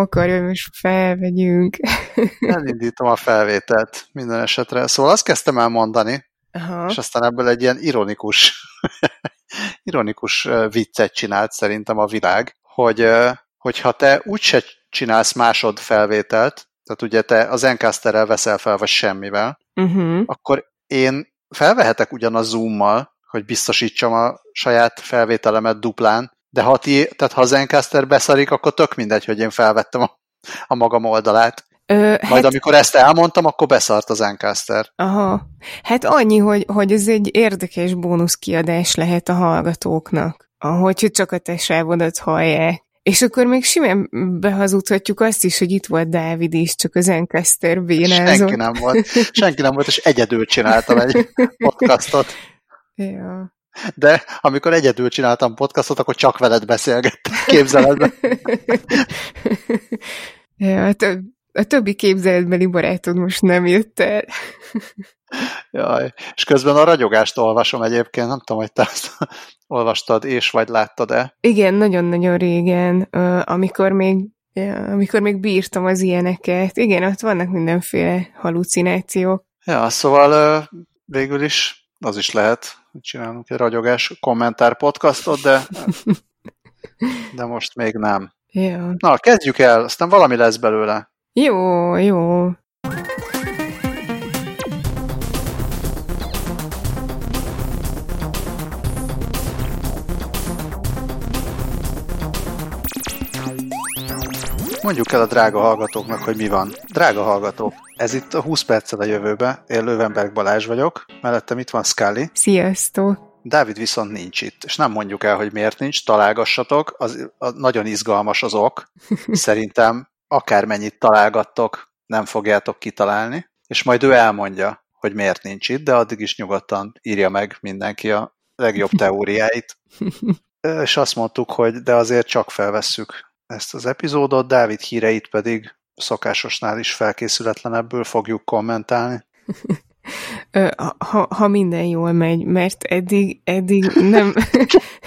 akarja, hogy most felvegyünk. Elindítom a felvételt minden esetre. Szóval azt kezdtem el mondani, Aha. és aztán ebből egy ilyen ironikus, ironikus viccet csinált szerintem a világ, hogy hogyha te úgyse csinálsz másod felvételt, tehát ugye te az Encasterrel veszel fel, vagy semmivel, uh-huh. akkor én felvehetek ugyan a Zoom-mal, hogy biztosítsam a saját felvételemet duplán, de ha, ti, tehát ha az Encaster beszarik, akkor tök mindegy, hogy én felvettem a, a magam oldalát. Ö, Majd hát... amikor ezt elmondtam, akkor beszart az Encaster. Aha. Hát annyi, hogy, hogy ez egy érdekes bónusz kiadás lehet a hallgatóknak. Ahogy csak a te sávodat hallják. És akkor még simán behazudhatjuk azt is, hogy itt volt Dávid is, csak az Encaster bénázott. Senki nem volt. Senki nem volt, és egyedül csináltam egy podcastot. Ja. De amikor egyedül csináltam podcastot, akkor csak veled beszélgettem képzeletben. ja, a, több, a többi képzeletbeli barátod most nem jött el. Jaj, és közben a ragyogást olvasom egyébként, nem tudom, hogy te azt olvastad és vagy láttad-e. Igen, nagyon-nagyon régen, amikor még Ja, amikor még bírtam az ilyeneket. Igen, ott vannak mindenféle halucinációk. Ja, szóval végül is az is lehet, csinálunk egy ragyogás kommentár podcastot, de, de most még nem. Ja. Na, kezdjük el, aztán valami lesz belőle. Jó, jó. Mondjuk el a drága hallgatóknak, hogy mi van. Drága hallgatók, ez itt a 20 perccel a jövőbe. Én Lövenberg Balázs vagyok, mellettem itt van Scully. Sziasztok! Dávid viszont nincs itt, és nem mondjuk el, hogy miért nincs, találgassatok, az, az nagyon izgalmas az ok. Szerintem akármennyit találgattok, nem fogjátok kitalálni, és majd ő elmondja, hogy miért nincs itt, de addig is nyugodtan írja meg mindenki a legjobb teóriáit. és azt mondtuk, hogy de azért csak felvesszük ezt az epizódot, Dávid híreit pedig szokásosnál is felkészületlenebből fogjuk kommentálni. ha, ha minden jól megy, mert eddig, eddig nem,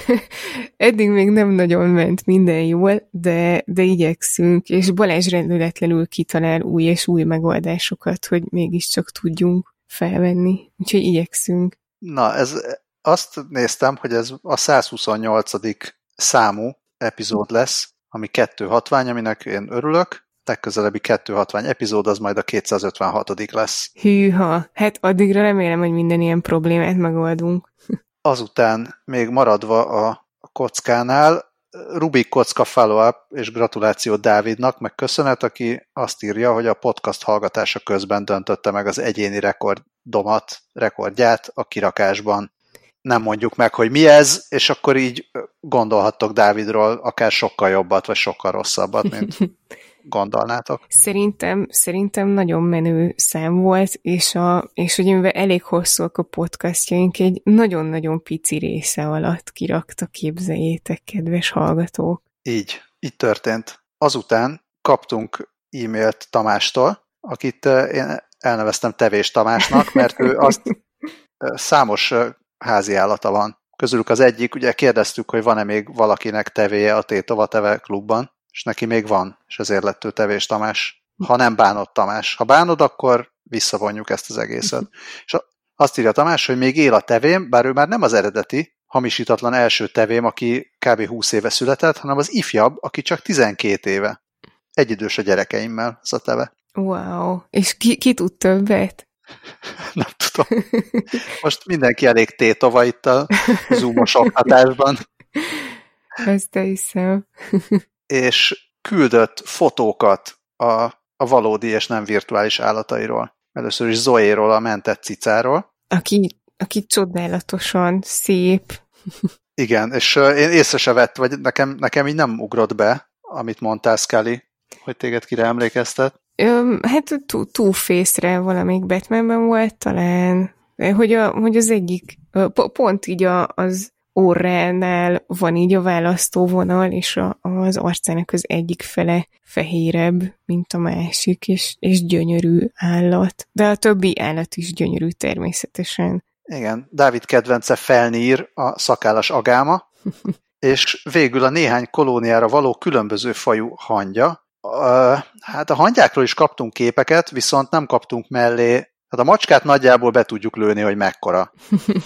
eddig még nem nagyon ment minden jól, de, de igyekszünk, és Balázs rendületlenül kitalál új és új megoldásokat, hogy mégiscsak tudjunk felvenni, úgyhogy igyekszünk. Na, ez, azt néztem, hogy ez a 128. számú epizód lesz, ami 260, aminek én örülök, legközelebbi 260 epizód az majd a 256 lesz. Hűha, hát addigra remélem, hogy minden ilyen problémát megoldunk. Azután még maradva a kockánál, Rubik kocka follow-up, és gratuláció Dávidnak, meg köszönet, aki azt írja, hogy a podcast hallgatása közben döntötte meg az egyéni rekordomat, rekordját a kirakásban nem mondjuk meg, hogy mi ez, és akkor így gondolhattok Dávidról akár sokkal jobbat, vagy sokkal rosszabbat, mint gondolnátok. Szerintem, szerintem nagyon menő szám volt, és, a, és hogy mivel elég hosszúak a podcastjaink, egy nagyon-nagyon pici része alatt kirakta, képzeljétek, kedves hallgatók. Így, így történt. Azután kaptunk e-mailt Tamástól, akit én elneveztem Tevés Tamásnak, mert ő azt számos házi állata van. Közülük az egyik, ugye kérdeztük, hogy van-e még valakinek tevéje a Tétova Teve klubban, és neki még van, és ezért lett ő Tevés Tamás. Ha nem bánod Tamás. Ha bánod, akkor visszavonjuk ezt az egészet. És azt írja Tamás, hogy még él a tevém, bár ő már nem az eredeti, hamisítatlan első tevém, aki kb. 20 éve született, hanem az ifjabb, aki csak 12 éve. Egyidős a gyerekeimmel, ez a teve. Wow. És ki, ki tud többet? nem tudom. Most mindenki elég tétova itt a zoomos oktatásban. Ezt te hiszem. és küldött fotókat a, a valódi és nem virtuális állatairól. Először is Zoéról, a mentett cicáról. Aki, aki csodálatosan szép. Igen, és én észre se vett, vagy nekem, nekem így nem ugrott be, amit mondtál, Scully, hogy téged kire emlékeztet. Öm, hát Two-Face-re valamelyik Batmanben volt talán, hogy, a, hogy az egyik, pont így a, az orránál van így a választóvonal, és a, az arcának az egyik fele fehérebb, mint a másik, és, és gyönyörű állat. De a többi állat is gyönyörű természetesen. Igen, Dávid kedvence felnír a szakállas agáma, és végül a néhány kolóniára való különböző fajú hangya, hát a hangyákról is kaptunk képeket, viszont nem kaptunk mellé, tehát a macskát nagyjából be tudjuk lőni, hogy mekkora.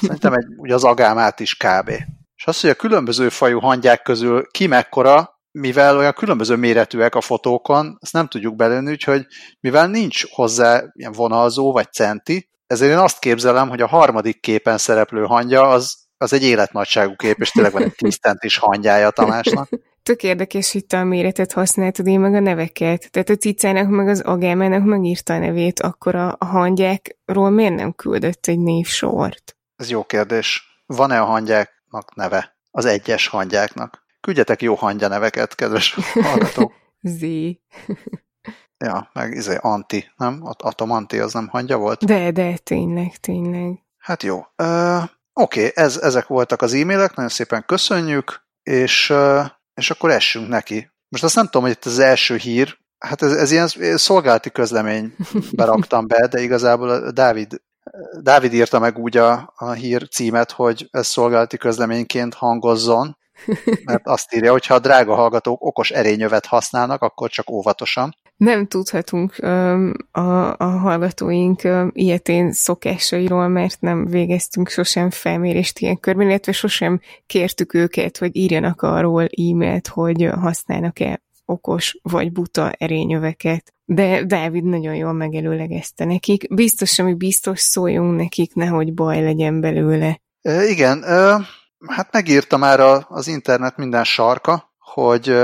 Szerintem egy, ugye az agámát is kb. És az, hogy a különböző fajú hangyák közül ki mekkora, mivel olyan különböző méretűek a fotókon, ezt nem tudjuk belőni, úgyhogy mivel nincs hozzá ilyen vonalzó vagy centi, ezért én azt képzelem, hogy a harmadik képen szereplő hangya az, az egy életnagyságú kép, és tényleg van egy 10 centis hangyája Tamásnak. Tök érdekes, hogy te a méretet használtad, én meg a neveket. Tehát a cicának meg az agámának megírta a nevét, akkor a, hangyákról miért nem küldött egy névsort? Ez jó kérdés. Van-e a hangyáknak neve? Az egyes hangyáknak? Küldjetek jó hangya neveket, kedves hallgatók. Z. ja, meg izé, Anti, nem? Atom Anti az nem hangya volt? De, de, tényleg, tényleg. Hát jó. Uh, Oké, okay, ez, ezek voltak az e-mailek, nagyon szépen köszönjük, és, uh, és akkor essünk neki. Most azt nem tudom, hogy itt az első hír, hát ez, ez ilyen szolgálati közlemény beraktam be, de igazából Dávid, Dávid írta meg úgy a, a hír címet, hogy ez szolgálati közleményként hangozzon, mert azt írja, hogy ha a drága hallgatók okos erényövet használnak, akkor csak óvatosan. Nem tudhatunk a, a hallgatóink ilyetén szokásairól, mert nem végeztünk sosem felmérést ilyen körben, illetve sosem kértük őket, hogy írjanak arról e-mailt, hogy használnak-e okos vagy buta erényöveket. De Dávid nagyon jól megelőlegezte nekik. Biztos, ami biztos szóljunk nekik, nehogy baj legyen belőle. E, igen, e, hát megírta már a, az internet minden sarka, hogy,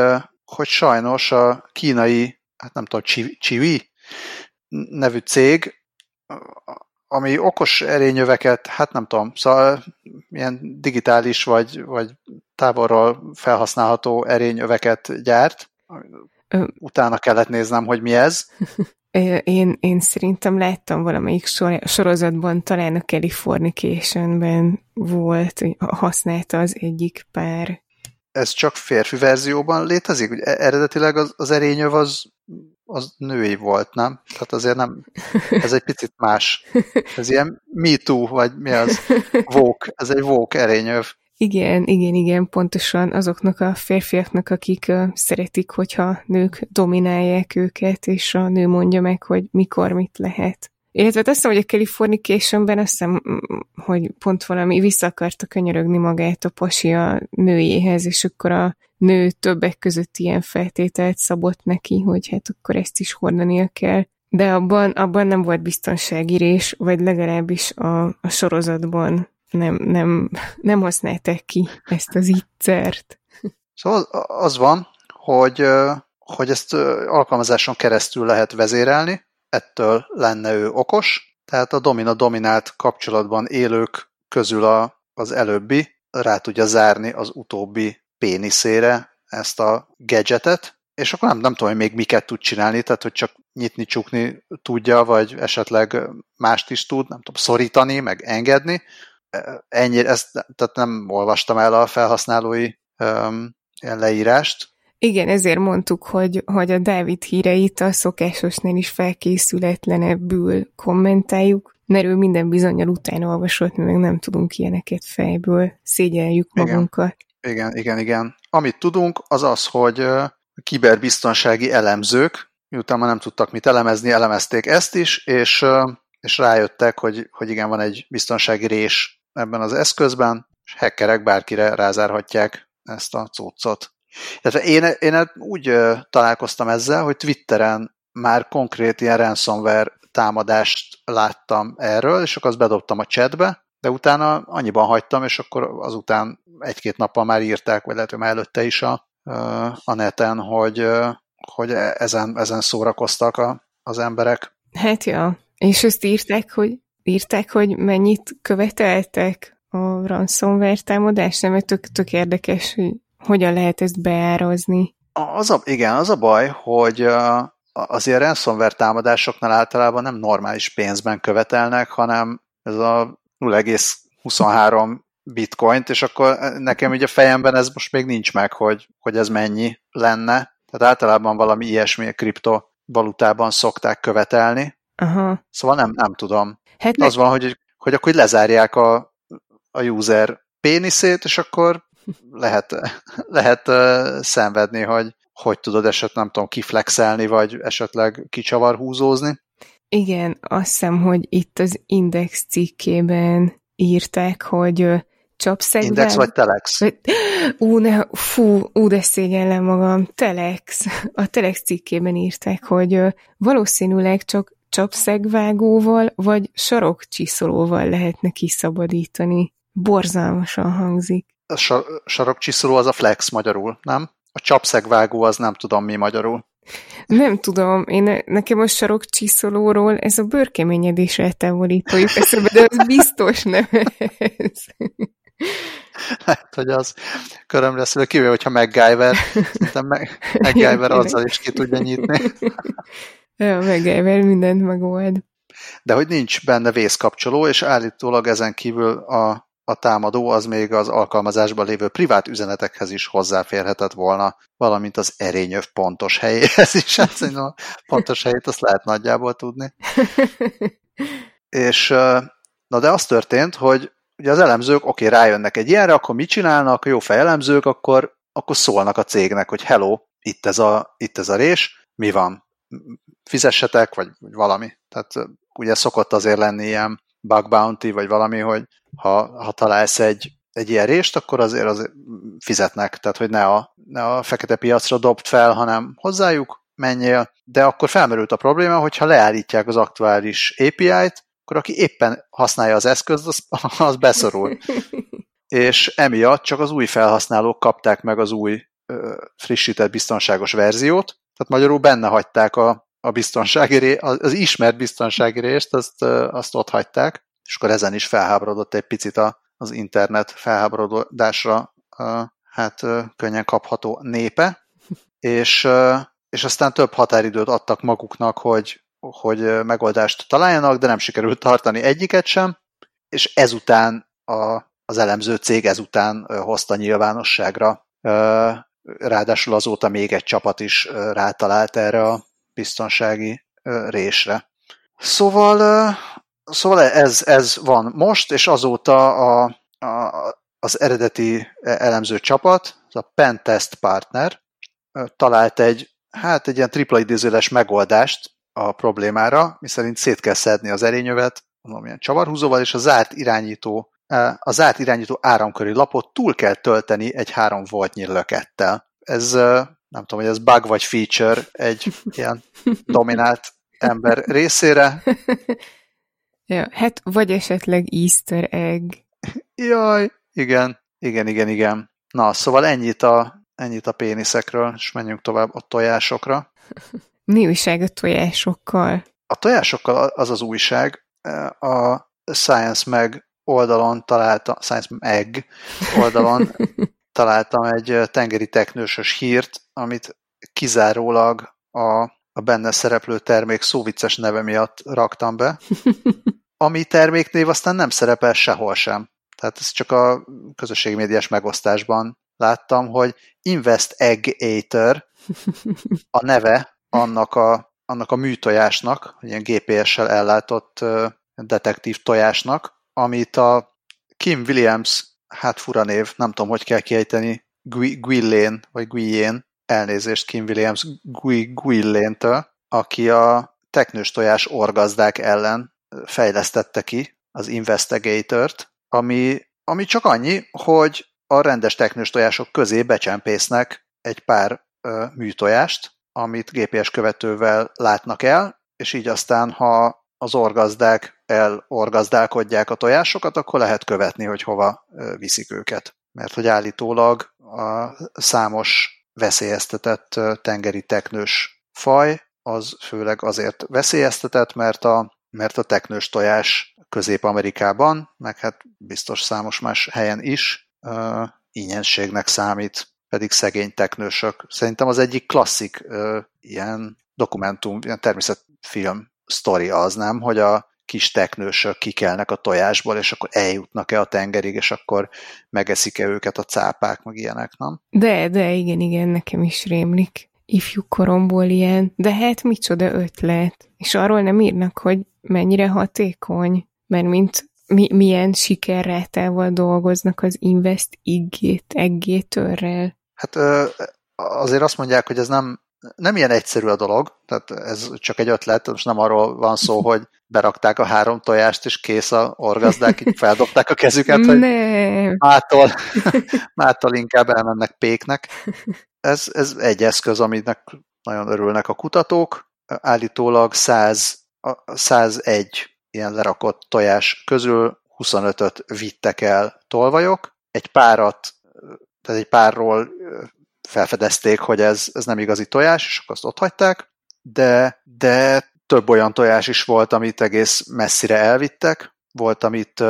hogy sajnos a kínai, hát nem tudom, Chiwi nevű cég, ami okos erényöveket, hát nem tudom, szóval ilyen digitális vagy, vagy távolról felhasználható erényöveket gyárt. Utána kellett néznem, hogy mi ez. Én, én szerintem láttam valamelyik sorozatban, talán a Californication-ben volt, használta az egyik pár. Ez csak férfi verzióban létezik? Ugye eredetileg az, az erényöv az, az női volt, nem? Tehát azért nem, ez egy picit más. Ez ilyen Me Too, vagy mi az? Vók, ez egy vók erényöv. Igen, igen, igen, pontosan azoknak a férfiaknak, akik uh, szeretik, hogyha nők dominálják őket, és a nő mondja meg, hogy mikor mit lehet. Illetve azt hiszem, hogy a Californication-ben azt hiszem, hogy pont valami vissza akarta könyörögni magát a pasi a nőjéhez, és akkor a nő többek között ilyen feltételt szabott neki, hogy hát akkor ezt is hordania kell. De abban, abban nem volt biztonságirés, vagy legalábbis a, a sorozatban nem, nem, nem használták ki ezt az ittszert. Szóval az van, hogy, hogy ezt alkalmazáson keresztül lehet vezérelni, ettől lenne ő okos, tehát a domina-dominált kapcsolatban élők közül a, az előbbi rá tudja zárni az utóbbi péniszére ezt a gadgetet, és akkor nem, nem tudom, hogy még miket tud csinálni, tehát hogy csak nyitni, csukni tudja, vagy esetleg mást is tud, nem tudom, szorítani, meg engedni, ennyire, ezt tehát nem olvastam el a felhasználói um, leírást. Igen, ezért mondtuk, hogy, hogy a Dávid híreit a szokásosnál is felkészületlenebbül kommentáljuk, mert ő minden bizonyal utána olvasott, mi meg nem tudunk ilyeneket fejből, szégyeljük magunkat. Igen, igen, igen. igen. Amit tudunk, az az, hogy kiberbiztonsági elemzők, miután már nem tudtak mit elemezni, elemezték ezt is, és, és rájöttek, hogy, hogy igen, van egy biztonsági rés ebben az eszközben, és hackerek bárkire rázárhatják ezt a cuccot. Én, én úgy találkoztam ezzel, hogy Twitteren már konkrét ilyen ransomware támadást láttam erről, és akkor azt bedobtam a chatbe, de utána annyiban hagytam, és akkor azután egy-két nappal már írták, vagy lehet, hogy már előtte is a, a neten, hogy, hogy ezen, ezen szórakoztak a, az emberek. Hát ja, és ezt írták, hogy írták, hogy mennyit követeltek a ransomware támadás, nem? Tök, tök érdekes, hogy hogyan lehet ezt beárazni. Az a, igen, az a baj, hogy azért ransomware támadásoknál általában nem normális pénzben követelnek, hanem ez a 0,23 bitcoint, és akkor nekem ugye a fejemben ez most még nincs meg, hogy, hogy ez mennyi lenne. Tehát általában valami ilyesmi kriptovalutában szokták követelni. Aha. Szóval nem, nem tudom. Hát az van, hogy, hogy akkor lezárják a, a user péniszét, és akkor lehet, lehet szenvedni, hogy hogy tudod esetleg, nem tudom, kiflexelni, vagy esetleg kicsavar húzózni. Igen, azt hiszem, hogy itt az Index cikkében írták, hogy csapszegben... Index vagy Telex? Ú, ne, fú, ú, de szégyellem magam. Telex. A Telex cikkében írták, hogy valószínűleg csak csapszegvágóval vagy sarokcsiszolóval lehetne kiszabadítani. Borzalmasan hangzik. A sar- sarokcsiszoló az a flex magyarul, nem? A csapszegvágó az nem tudom mi magyarul. Nem tudom, én nekem a sarokcsiszolóról ez a bőrkeményedés eltávolító jut eszembe, de az biztos nem ez. Hát, hogy az köröm lesz, hogy kivéve, hogyha MacGyver, szerintem MacGyver azzal is ki tudja nyitni. Ja, MacGyver mindent megold. De hogy nincs benne vészkapcsoló, és állítólag ezen kívül a, a támadó az még az alkalmazásban lévő privát üzenetekhez is hozzáférhetett volna, valamint az erényöv pontos helyéhez is. Hát a pontos helyét azt lehet nagyjából tudni. és na de az történt, hogy ugye az elemzők, oké, okay, rájönnek egy ilyenre, akkor mit csinálnak, jó fej elemzők, akkor, akkor szólnak a cégnek, hogy hello, itt ez a, itt ez a rés, mi van? Fizessetek, vagy, vagy valami. Tehát ugye szokott azért lenni ilyen bug bounty, vagy valami, hogy ha, ha találsz egy, egy ilyen rést, akkor azért, azért fizetnek, tehát hogy ne a, ne a fekete piacra dobd fel, hanem hozzájuk menjél, de akkor felmerült a probléma, hogyha leállítják az aktuális API-t, akkor aki éppen használja az eszközt, az, az beszorul. És emiatt csak az új felhasználók kapták meg az új ö, frissített biztonságos verziót, tehát magyarul benne hagyták a, a biztonsági az, ismert biztonsági részt, azt, azt ott hagyták, és akkor ezen is felháborodott egy picit az internet felháborodásra hát könnyen kapható népe, és, és aztán több határidőt adtak maguknak, hogy hogy megoldást találjanak, de nem sikerült tartani egyiket sem, és ezután a, az elemző cég ezután hozta nyilvánosságra. Ráadásul azóta még egy csapat is rátalált erre a biztonsági résre. Szóval, szóval ez, ez van most, és azóta a, a, az eredeti elemző csapat, a Pentest Partner talált egy, hát egy ilyen tripla idézőles megoldást a problémára, miszerint szét kell szedni az erényövet, valamilyen csavarhúzóval, és a zárt irányító e, a zárt irányító áramköri lapot túl kell tölteni egy 3 voltnyi lökettel. Ez e, nem tudom, hogy ez bug vagy feature egy ilyen dominált ember részére. Ja, hát vagy esetleg easter egg. Jaj, igen, igen, igen, igen. Na, szóval ennyit a, ennyit a péniszekről, és menjünk tovább a tojásokra. Mi újság a tojásokkal? A tojásokkal az az újság, a Science Mag oldalon találtam, Science Mag oldalon találtam egy tengeri teknősös hírt, amit kizárólag a, a benne szereplő termék szóvicces neve miatt raktam be, ami terméknév aztán nem szerepel sehol sem. Tehát ez csak a közösségi médiás megosztásban láttam, hogy Invest Egg Eater a neve annak a, annak a műtojásnak, ilyen GPS-sel ellátott detektív tojásnak, amit a Kim Williams, hát fura név, nem tudom, hogy kell kiejteni, Guillén, vagy Guillén, elnézést Kim Williams Guilléntől, aki a teknős tojás orgazdák ellen fejlesztette ki az Investigator-t, ami, ami csak annyi, hogy a rendes teknős tojások közé becsempésznek egy pár ö, műtojást, amit GPS követővel látnak el, és így aztán, ha az orgazdák elorgazdálkodják a tojásokat, akkor lehet követni, hogy hova viszik őket. Mert hogy állítólag a számos veszélyeztetett tengeri teknős faj, az főleg azért veszélyeztetett, mert a, mert a teknős tojás Közép-Amerikában, meg hát biztos számos más helyen is uh, ingyenségnek számít pedig szegény teknősök. Szerintem az egyik klasszik uh, ilyen dokumentum, ilyen természetfilm sztori az, nem? Hogy a kis teknősök kikelnek a tojásból, és akkor eljutnak-e a tengerig, és akkor megeszik-e őket a cápák, meg ilyenek, nem? De, de, igen, igen, nekem is rémlik ifjú koromból ilyen, de hát micsoda ötlet. És arról nem írnak, hogy mennyire hatékony, mert mint mi, milyen sikerrátával dolgoznak az Invest eggétörrel. Hát ö, azért azt mondják, hogy ez nem, nem ilyen egyszerű a dolog, tehát ez csak egy ötlet, most nem arról van szó, hogy berakták a három tojást, és kész a orgazdák, így feldobták a kezüket, hogy mától, mától inkább elmennek péknek. Ez, ez egy eszköz, aminek nagyon örülnek a kutatók. Állítólag 100, 101 ilyen lerakott tojás közül 25-öt vittek el tolvajok, egy párat, tehát egy párról felfedezték, hogy ez, ez nem igazi tojás, és akkor azt ott hagyták, de, de több olyan tojás is volt, amit egész messzire elvittek, volt, amit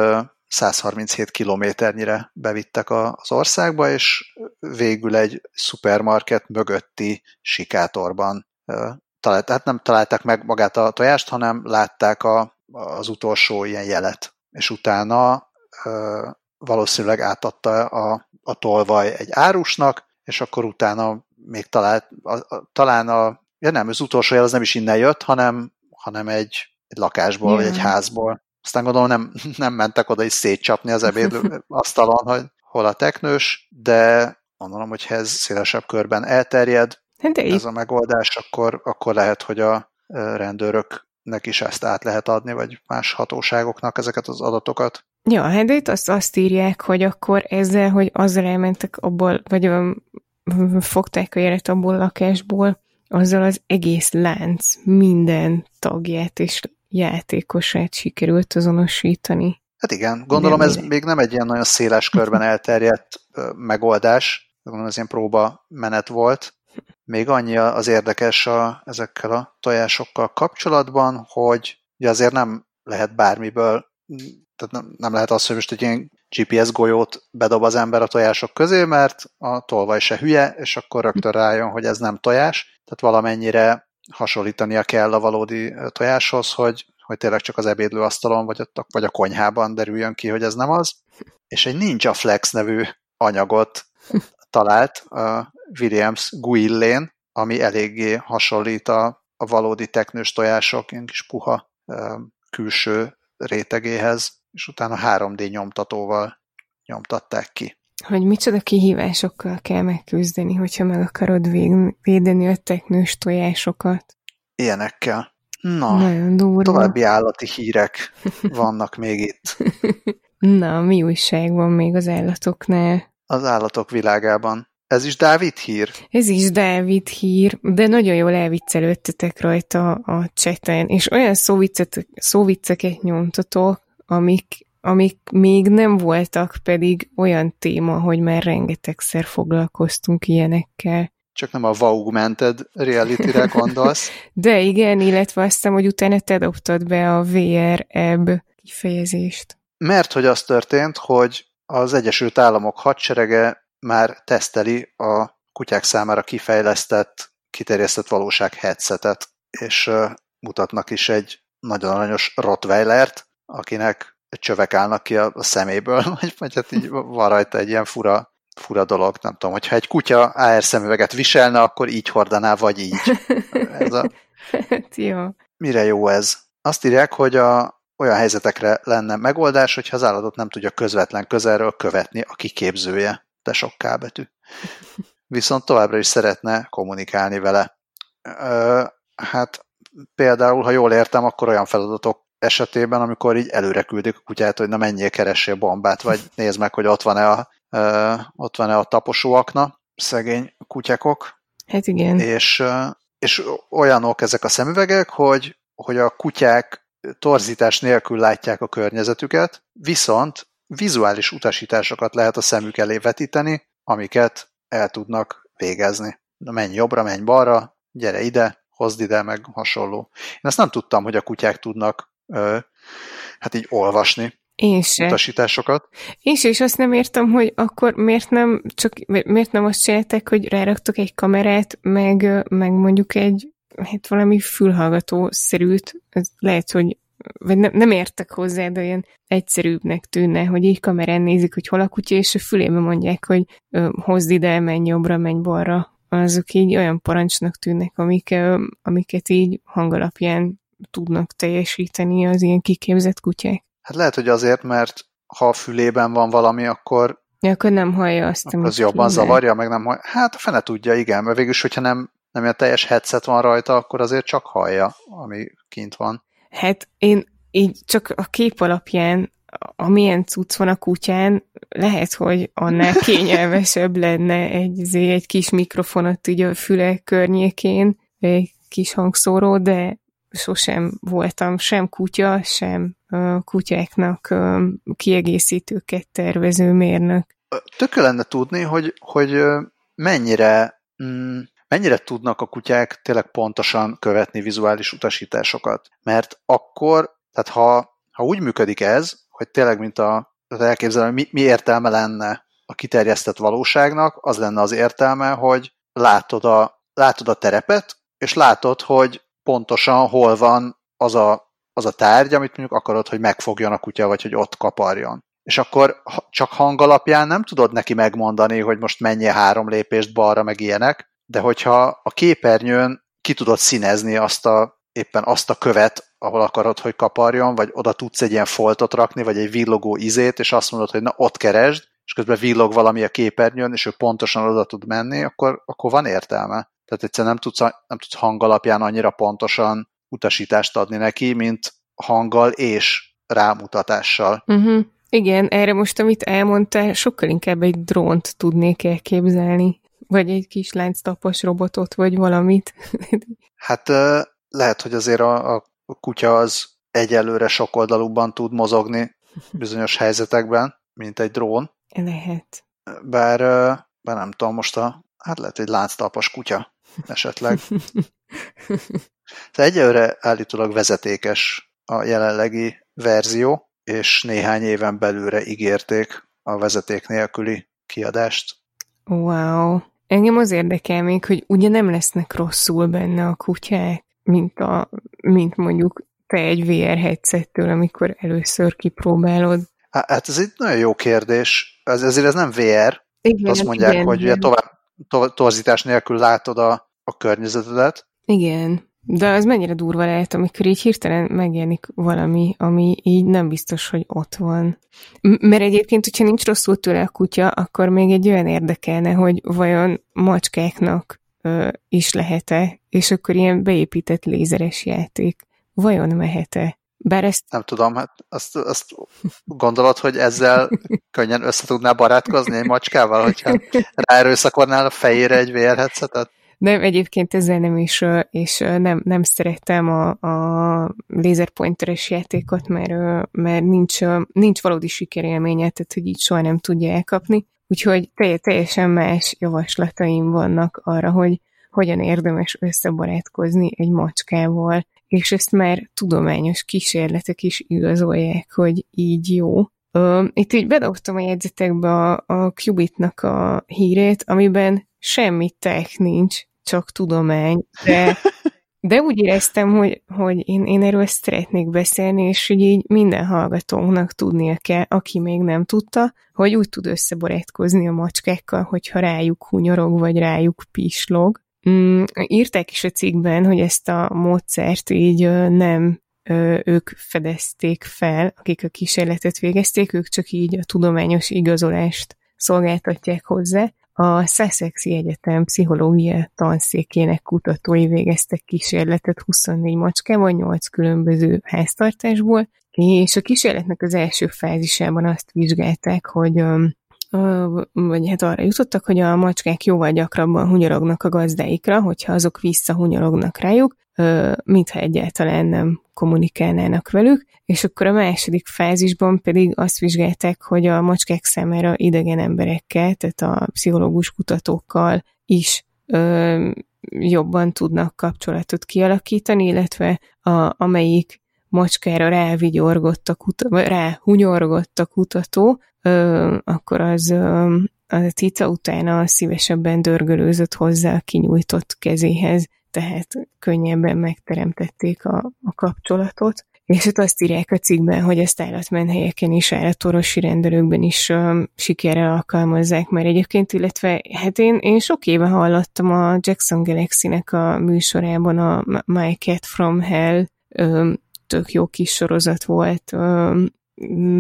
137 kilométernyire bevittek az országba, és végül egy szupermarket mögötti sikátorban talált, hát nem találták meg magát a tojást, hanem látták a, az utolsó ilyen jelet, és utána valószínűleg átadta a, a tolvaj egy árusnak, és akkor utána még talált, a, a, talán a, ja nem, az utolsó jel az nem is innen jött, hanem, hanem egy, egy lakásból, yeah. vagy egy házból. Aztán gondolom nem, nem mentek oda is szétcsapni az ebéd asztalon, hogy hol a teknős, de gondolom, hogy ez szélesebb körben elterjed, hát ez a megoldás, akkor, akkor lehet, hogy a rendőröknek is ezt át lehet adni, vagy más hatóságoknak ezeket az adatokat. Ja, hát itt azt, azt írják, hogy akkor ezzel, hogy azzal elmentek abból, vagy fogták a jelet abból a lakásból, azzal az egész lánc minden tagját és játékosát sikerült azonosítani. Hát igen, gondolom ez még nem egy ilyen nagyon széles körben elterjedt megoldás, gondolom ez ilyen próba menet volt. Még annyi az érdekes a, ezekkel a tojásokkal kapcsolatban, hogy ugye azért nem lehet bármiből tehát nem, nem lehet az, hogy most egy ilyen GPS golyót bedob az ember a tojások közé, mert a tolvaj se hülye, és akkor rögtön rájön, hogy ez nem tojás. Tehát valamennyire hasonlítania kell a valódi tojáshoz, hogy, hogy tényleg csak az ebédlőasztalon vagy, ott, vagy a konyhában derüljön ki, hogy ez nem az. És egy Ninja Flex nevű anyagot talált a Williams Guillén, ami eléggé hasonlít a, a valódi teknős tojások, ilyen kis puha külső rétegéhez, és utána 3D nyomtatóval nyomtatták ki. Hogy micsoda kihívásokkal kell megküzdeni, hogyha meg akarod védeni a teknős tojásokat. Ilyenekkel. Na, Nagyon durva. további állati hírek vannak még itt. Na, mi újság van még az állatoknál? Az állatok világában. Ez is Dávid hír? Ez is Dávid hír, de nagyon jól elviccelődtetek rajta a cseten, és olyan szóvicceket nyomtatok, amik, amik még nem voltak, pedig olyan téma, hogy már rengetegszer foglalkoztunk ilyenekkel. Csak nem a augmented reality-re gondolsz. De igen, illetve aztán, hogy utána te dobtad be a VR ebb kifejezést. Mert hogy az történt, hogy az Egyesült Államok hadserege már teszteli a kutyák számára kifejlesztett, kiterjesztett valóság headsetet, és mutatnak is egy nagyon aranyos Rottweilert, akinek csövek állnak ki a, szeméből, vagy, vagy hát így van rajta egy ilyen fura, fura dolog, nem tudom, hogyha egy kutya AR szemüveget viselne, akkor így hordaná, vagy így. Ez a... Hát jó. Mire jó ez? Azt írják, hogy a, olyan helyzetekre lenne megoldás, hogyha az állatot nem tudja közvetlen közelről követni a kiképzője de sok kábetű. Viszont továbbra is szeretne kommunikálni vele. Hát például, ha jól értem, akkor olyan feladatok esetében, amikor így előre küldik a kutyát, hogy na menjél, keressél bombát, vagy nézd meg, hogy ott van-e a, ott van-e a taposóakna, szegény kutyakok. Hát igen. És, és olyanok ezek a szemüvegek, hogy, hogy a kutyák torzítás nélkül látják a környezetüket, viszont vizuális utasításokat lehet a szemük elé vetíteni, amiket el tudnak végezni. Menj jobbra, menj balra, gyere ide, hozd ide, meg hasonló. Én ezt nem tudtam, hogy a kutyák tudnak hát így olvasni én se. utasításokat. Én se, és azt nem értem, hogy akkor miért nem, csak miért nem azt csinálták, hogy ráraktok egy kamerát, meg, meg mondjuk egy hát valami fülhallgató szerűt, ez lehet, hogy vagy ne, nem értek hozzá, de olyan egyszerűbbnek tűnne, hogy így kamerán nézik, hogy hol a kutya, és a fülébe mondják, hogy ö, hozd ide, menj jobbra, menj balra. Azok így olyan parancsnak tűnnek, amik, ö, amiket így hangalapján tudnak teljesíteni az ilyen kiképzett kutyák. Hát lehet, hogy azért, mert ha a fülében van valami, akkor Ja, akkor nem hallja azt, amit Az jobban kéne. zavarja, meg nem hallja. Hát a fene tudja, igen, mert végülis, hogyha nem, nem ilyen teljes headset van rajta, akkor azért csak hallja, ami kint van. Hát én így csak a kép alapján, amilyen cucc van a kutyán, lehet, hogy annál kényelmesebb lenne egy, egy kis mikrofonot így a füle környékén, egy kis hangszóró, de sosem voltam sem kutya, sem kutyáknak kiegészítőket tervező mérnök. Tökő lenne tudni, hogy, hogy mennyire, mm, mennyire tudnak a kutyák tényleg pontosan követni vizuális utasításokat. Mert akkor, tehát ha, ha úgy működik ez, hogy tényleg, mint a elképzelem, mi, mi értelme lenne a kiterjesztett valóságnak, az lenne az értelme, hogy látod a, látod a terepet, és látod, hogy pontosan hol van az a, az a tárgy, amit mondjuk akarod, hogy megfogjon a kutya, vagy hogy ott kaparjon. És akkor csak hang alapján nem tudod neki megmondani, hogy most menjél három lépést balra, meg ilyenek, de hogyha a képernyőn ki tudod színezni azt a, éppen azt a követ, ahol akarod, hogy kaparjon, vagy oda tudsz egy ilyen foltot rakni, vagy egy villogó izét, és azt mondod, hogy na ott keresd, és közben villog valami a képernyőn, és ő pontosan oda tud menni, akkor, akkor van értelme. Tehát egyszerűen nem tudsz, nem tudsz hang alapján annyira pontosan utasítást adni neki, mint hanggal és rámutatással. Uh-huh. Igen, erre most, amit elmondtál, sokkal inkább egy drónt tudnék elképzelni. Vagy egy kis lánctapos robotot, vagy valamit. hát lehet, hogy azért a, a kutya az egyelőre sokoldalúban tud mozogni bizonyos helyzetekben, mint egy drón. Lehet. Bár, bár nem tudom, most a, hát lehet egy lánctalpas kutya esetleg. Tehát egyelőre állítólag vezetékes a jelenlegi verzió, és néhány éven belőle ígérték a vezeték nélküli kiadást. Wow. Engem az érdekel még, hogy ugye nem lesznek rosszul benne a kutyák, mint, a, mint mondjuk te egy VR headsettől, amikor először kipróbálod. Hát ez egy nagyon jó kérdés. Ez, ezért ez nem VR. Igen, Azt mondják, igen, hogy igen. tovább to- torzítás nélkül látod a, a környezetedet. Igen. De az mennyire durva lehet, amikor így hirtelen megjelenik valami, ami így nem biztos, hogy ott van. M- mert egyébként, hogyha nincs rosszul tőle a kutya, akkor még egy olyan érdekelne, hogy vajon macskáknak ö, is lehet-e, és akkor ilyen beépített lézeres játék. Vajon mehet-e? Bár ezt... Nem tudom, hát azt, azt gondolod, hogy ezzel könnyen össze tudnál barátkozni egy macskával, hogyha ráerőszakodnál a fejére egy VR headsetet? Nem, egyébként ezzel nem is, és nem, nem szerettem a, a laserpointeres játékot, mert, mert nincs, nincs valódi sikerélménye, tehát hogy így soha nem tudja elkapni. Úgyhogy teljesen más javaslataim vannak arra, hogy hogyan érdemes összebarátkozni egy macskával, és ezt már tudományos kísérletek is igazolják, hogy így jó. Itt így bedobtam a jegyzetekbe a, a Qubitnak a hírét, amiben semmi tech nincs, csak tudomány, de, de úgy éreztem, hogy, hogy én, én erről szeretnék beszélni, és hogy így minden hallgatónknak tudnia kell, aki még nem tudta, hogy úgy tud összeborátkozni a macskákkal, hogyha rájuk hunyorog, vagy rájuk pislog. Mm, írták is a cikkben, hogy ezt a módszert így nem ők fedezték fel, akik a kísérletet végezték, ők csak így a tudományos igazolást szolgáltatják hozzá, a Sussexi Egyetem pszichológia tanszékének kutatói végeztek kísérletet 24 macskával, 8 különböző háztartásból, és a kísérletnek az első fázisában azt vizsgálták, hogy vagy hát arra jutottak, hogy a macskák jóval gyakrabban hunyorognak a gazdáikra, hogyha azok visszahunyorognak rájuk, mintha egyáltalán nem kommunikálnának velük, és akkor a második fázisban pedig azt vizsgálták, hogy a macskák számára idegen emberekkel, tehát a pszichológus kutatókkal is jobban tudnak kapcsolatot kialakítani, illetve a, amelyik macskára rávigyorgott a kutató, ráhunyorgott a kutató, ö, akkor az ö, a cica utána szívesebben dörgölőzött hozzá a kinyújtott kezéhez, tehát könnyebben megteremtették a, a kapcsolatot. És ott azt írják a cikkben, hogy ezt állatmenhelyeken is, állatorvosi rendelőkben is um, sikerrel alkalmazzák már egyébként, illetve hát én, én sok éve hallottam a Jackson Galaxy-nek a műsorában a My Cat from Hell um, tök jó kis sorozat volt,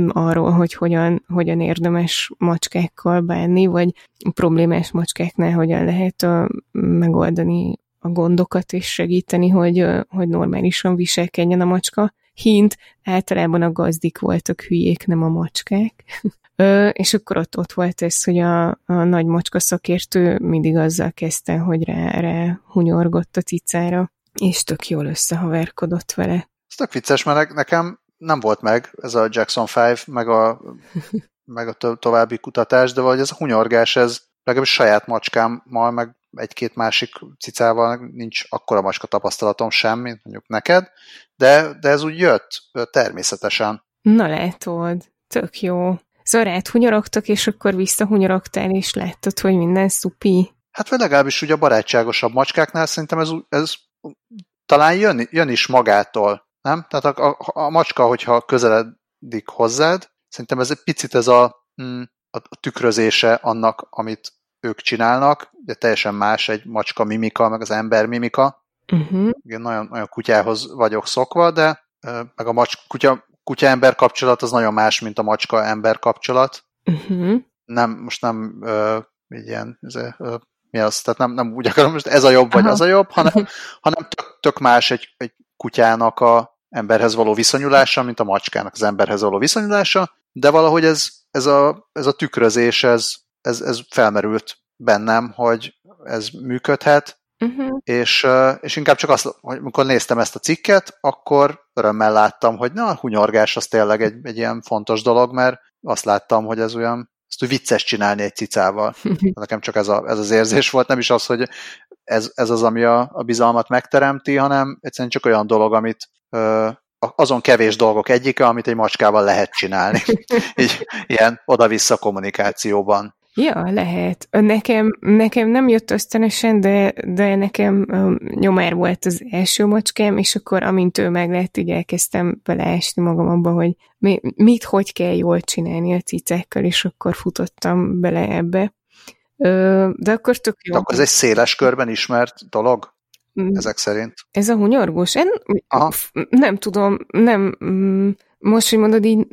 arról, hogy hogyan, hogyan érdemes macskákkal bánni, vagy problémás macskáknál hogyan lehet megoldani a gondokat és segíteni, hogy, hogy normálisan viselkedjen a macska. Hint, általában a gazdik voltak hülyék, nem a macskák. Ö, és akkor ott, ott volt ez, hogy a, a nagy macska szakértő mindig azzal kezdte, hogy rá, rá hunyorgott a cicára, és tök jól összehaverkodott vele. Ez tök vicces, mert nekem nem volt meg ez a Jackson 5, meg a, meg a to- további kutatás, de vagy ez a hunyorgás, ez legalábbis saját macskámmal, meg egy-két másik cicával nincs akkora macska tapasztalatom sem, mint mondjuk neked, de, de ez úgy jött természetesen. Na látod, tök jó. Rád hunyorogtak, és akkor visszahunyorogtál, és láttad, hogy minden szupi. Hát vagy legalábbis ugye a barátságosabb macskáknál szerintem ez, ez talán jön, jön is magától, nem? Tehát a, a, a macska, hogyha közeledik hozzád, szerintem ez egy picit ez a, mm, a, tükrözése annak, amit ők csinálnak, de teljesen más egy macska mimika, meg az ember mimika. Uh-huh. Igen, nagyon, nagyon kutyához vagyok szokva, de meg a macska, kutya, kutya-ember kapcsolat az nagyon más, mint a macska-ember kapcsolat. Uh-huh. Nem, most nem uh, ilyen, ez, uh, mi az, tehát nem, nem úgy akarom, most ez a jobb, vagy Aha. az a jobb, hanem, hanem tök, tök más egy, egy kutyának a emberhez való viszonyulása, mint a macskának az emberhez való viszonyulása, de valahogy ez, ez, a, ez a tükrözés, ez, ez, ez felmerült bennem, hogy ez működhet, uh-huh. és, és inkább csak azt, hogy amikor néztem ezt a cikket, akkor örömmel láttam, hogy na, a hunyorgás az tényleg egy, egy ilyen fontos dolog, mert azt láttam, hogy ez olyan, ezt úgy vicces csinálni egy cicával. Nekem csak ez, a, ez az érzés volt, nem is az, hogy ez, ez az, ami a, a bizalmat megteremti, hanem egyszerűen csak olyan dolog, amit ö, azon kevés dolgok egyike, amit egy macskával lehet csinálni. Így ilyen oda-vissza kommunikációban. Ja, lehet. Nekem, nekem nem jött ösztönösen, de, de nekem um, nyomár volt az első macskám, és akkor amint ő meg lett, így elkezdtem beleásni magam abba, hogy mi, mit, hogy kell jól csinálni a cicákkal, és akkor futottam bele ebbe. De akkor tök jó. De akkor ez egy széles körben ismert dolog? Mm. Ezek szerint. Ez a hunyorgós? Én Aha. nem tudom, nem... Mm, most, hogy mondod így,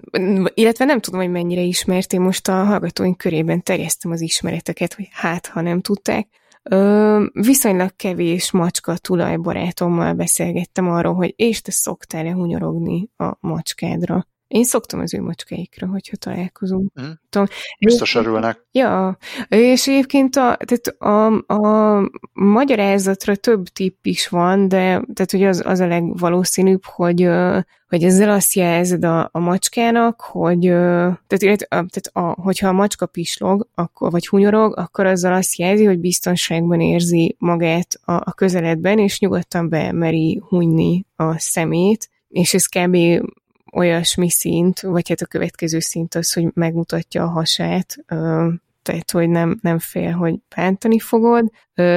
illetve nem tudom, hogy mennyire ismert, én most a hallgatóink körében terjesztem az ismereteket, hogy hát, ha nem tudták. Ö, viszonylag kevés macska tulajbarátommal beszélgettem arról, hogy és te szoktál-e hunyorogni a macskádra. Én szoktam az ő macskáikra, hogyha találkozunk. Mm. Tudom, Biztos örülnek. Ja, és egyébként a, tehát a, a magyarázatra több tipp is van, de tehát, hogy az, az a legvalószínűbb, hogy, hogy ezzel azt jelzed a, a macskának, hogy tehát, illetve, tehát a, hogyha a macska pislog, akkor, vagy hunyorog, akkor azzal azt jelzi, hogy biztonságban érzi magát a, a közeledben, és nyugodtan bemeri hunyni a szemét, és ez kb olyasmi szint, vagy hát a következő szint az, hogy megmutatja a hasát, tehát, hogy nem, nem fél, hogy bántani fogod,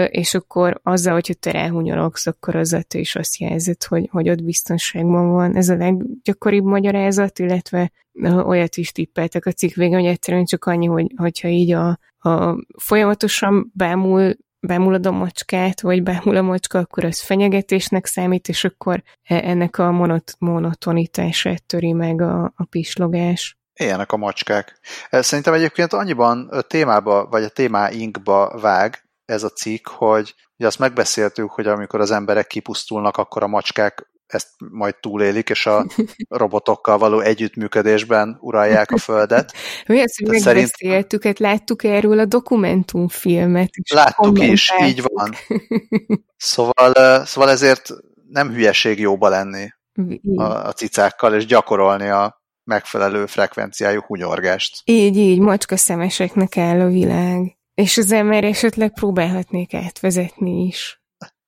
és akkor azzal, hogyha te ráhunyorogsz, akkor azzal te is azt jelzed, hogy, hogy ott biztonságban van. Ez a leggyakoribb magyarázat, illetve olyat is tippeltek a cikk végén, hogy egyszerűen csak annyi, hogy, hogyha így a, a folyamatosan bámul bámulod a macskát, vagy bámul a macska, akkor az fenyegetésnek számít, és akkor e, ennek a monot- monotonitását töri meg a, a pislogás. Ilyenek a macskák. Szerintem egyébként annyiban témába, vagy a témáinkba vág ez a cikk, hogy ugye azt megbeszéltük, hogy amikor az emberek kipusztulnak, akkor a macskák ezt majd túlélik, és a robotokkal való együttműködésben uralják a Földet. Mi azt, hogy megbeszéltük, szerint... láttuk erről a dokumentumfilmet. Láttuk is, így van. Szóval, szóval ezért nem hülyeség jóba lenni a, a cicákkal, és gyakorolni a megfelelő frekvenciájú hunyorgást. Így, így, macska szemeseknek áll a világ. És az ember esetleg próbálhatnék átvezetni is.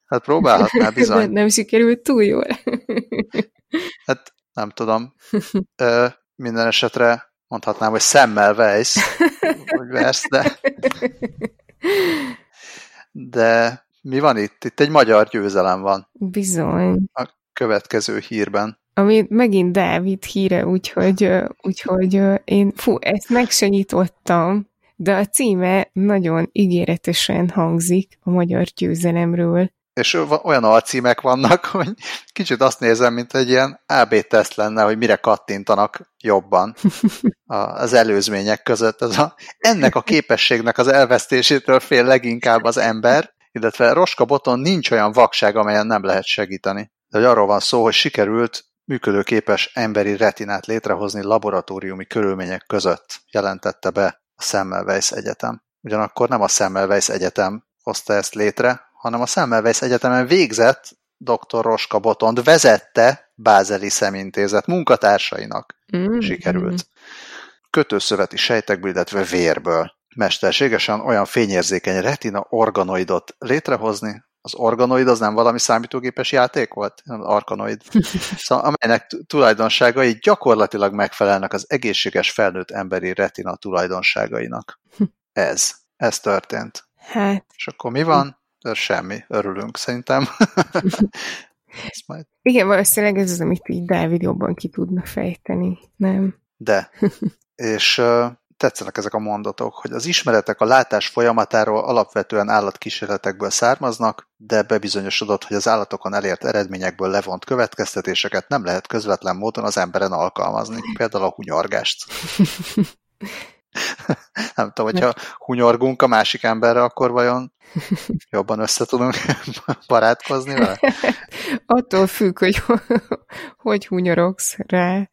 Hát próbálhatnál bizony. De nem sikerült túl jól. hát nem tudom. Ö, minden esetre mondhatnám, hogy szemmel vejsz, hogy versz, de... De mi van itt? Itt egy magyar győzelem van. Bizony. A következő hírben. Ami megint Dávid híre, úgyhogy, úgyhogy én, fú, ezt megsegítottam, de a címe nagyon ígéretesen hangzik a magyar győzelemről. És olyan alcímek vannak, hogy kicsit azt nézem, mint egy ilyen AB teszt lenne, hogy mire kattintanak jobban az előzmények között. Ez a, ennek a képességnek az elvesztésétől fél leginkább az ember, illetve Roska Boton nincs olyan vakság, amelyen nem lehet segíteni. De hogy arról van szó, hogy sikerült működőképes emberi retinát létrehozni laboratóriumi körülmények között, jelentette be a Semmelweis Egyetem. Ugyanakkor nem a Semmelweis Egyetem hozta ezt létre, hanem a Semmelweis Egyetemen végzett dr. Roska Botond vezette Bázeli Szemintézet munkatársainak mm-hmm. sikerült. Kötőszöveti sejtekből, illetve vérből mesterségesen olyan fényérzékeny retina organoidot létrehozni, az organoid az nem valami számítógépes játék volt? Az arkanoid. Szóval, amelynek tulajdonságai gyakorlatilag megfelelnek az egészséges felnőtt emberi retina tulajdonságainak. Ez. Ez történt. Hát. És akkor mi van? Semmi. Örülünk szerintem. majd... Igen, valószínűleg ez az, amit így Dávid jobban ki tudna fejteni, nem? De. És tetszenek ezek a mondatok, hogy az ismeretek a látás folyamatáról alapvetően állatkísérletekből származnak, de bebizonyosodott, hogy az állatokon elért eredményekből levont következtetéseket nem lehet közvetlen módon az emberen alkalmazni, például a hunyorgást. nem tudom, hogyha hunyorgunk a másik emberre, akkor vajon jobban össze tudunk barátkozni vele? Attól függ, hogy hogy hunyorogsz rá.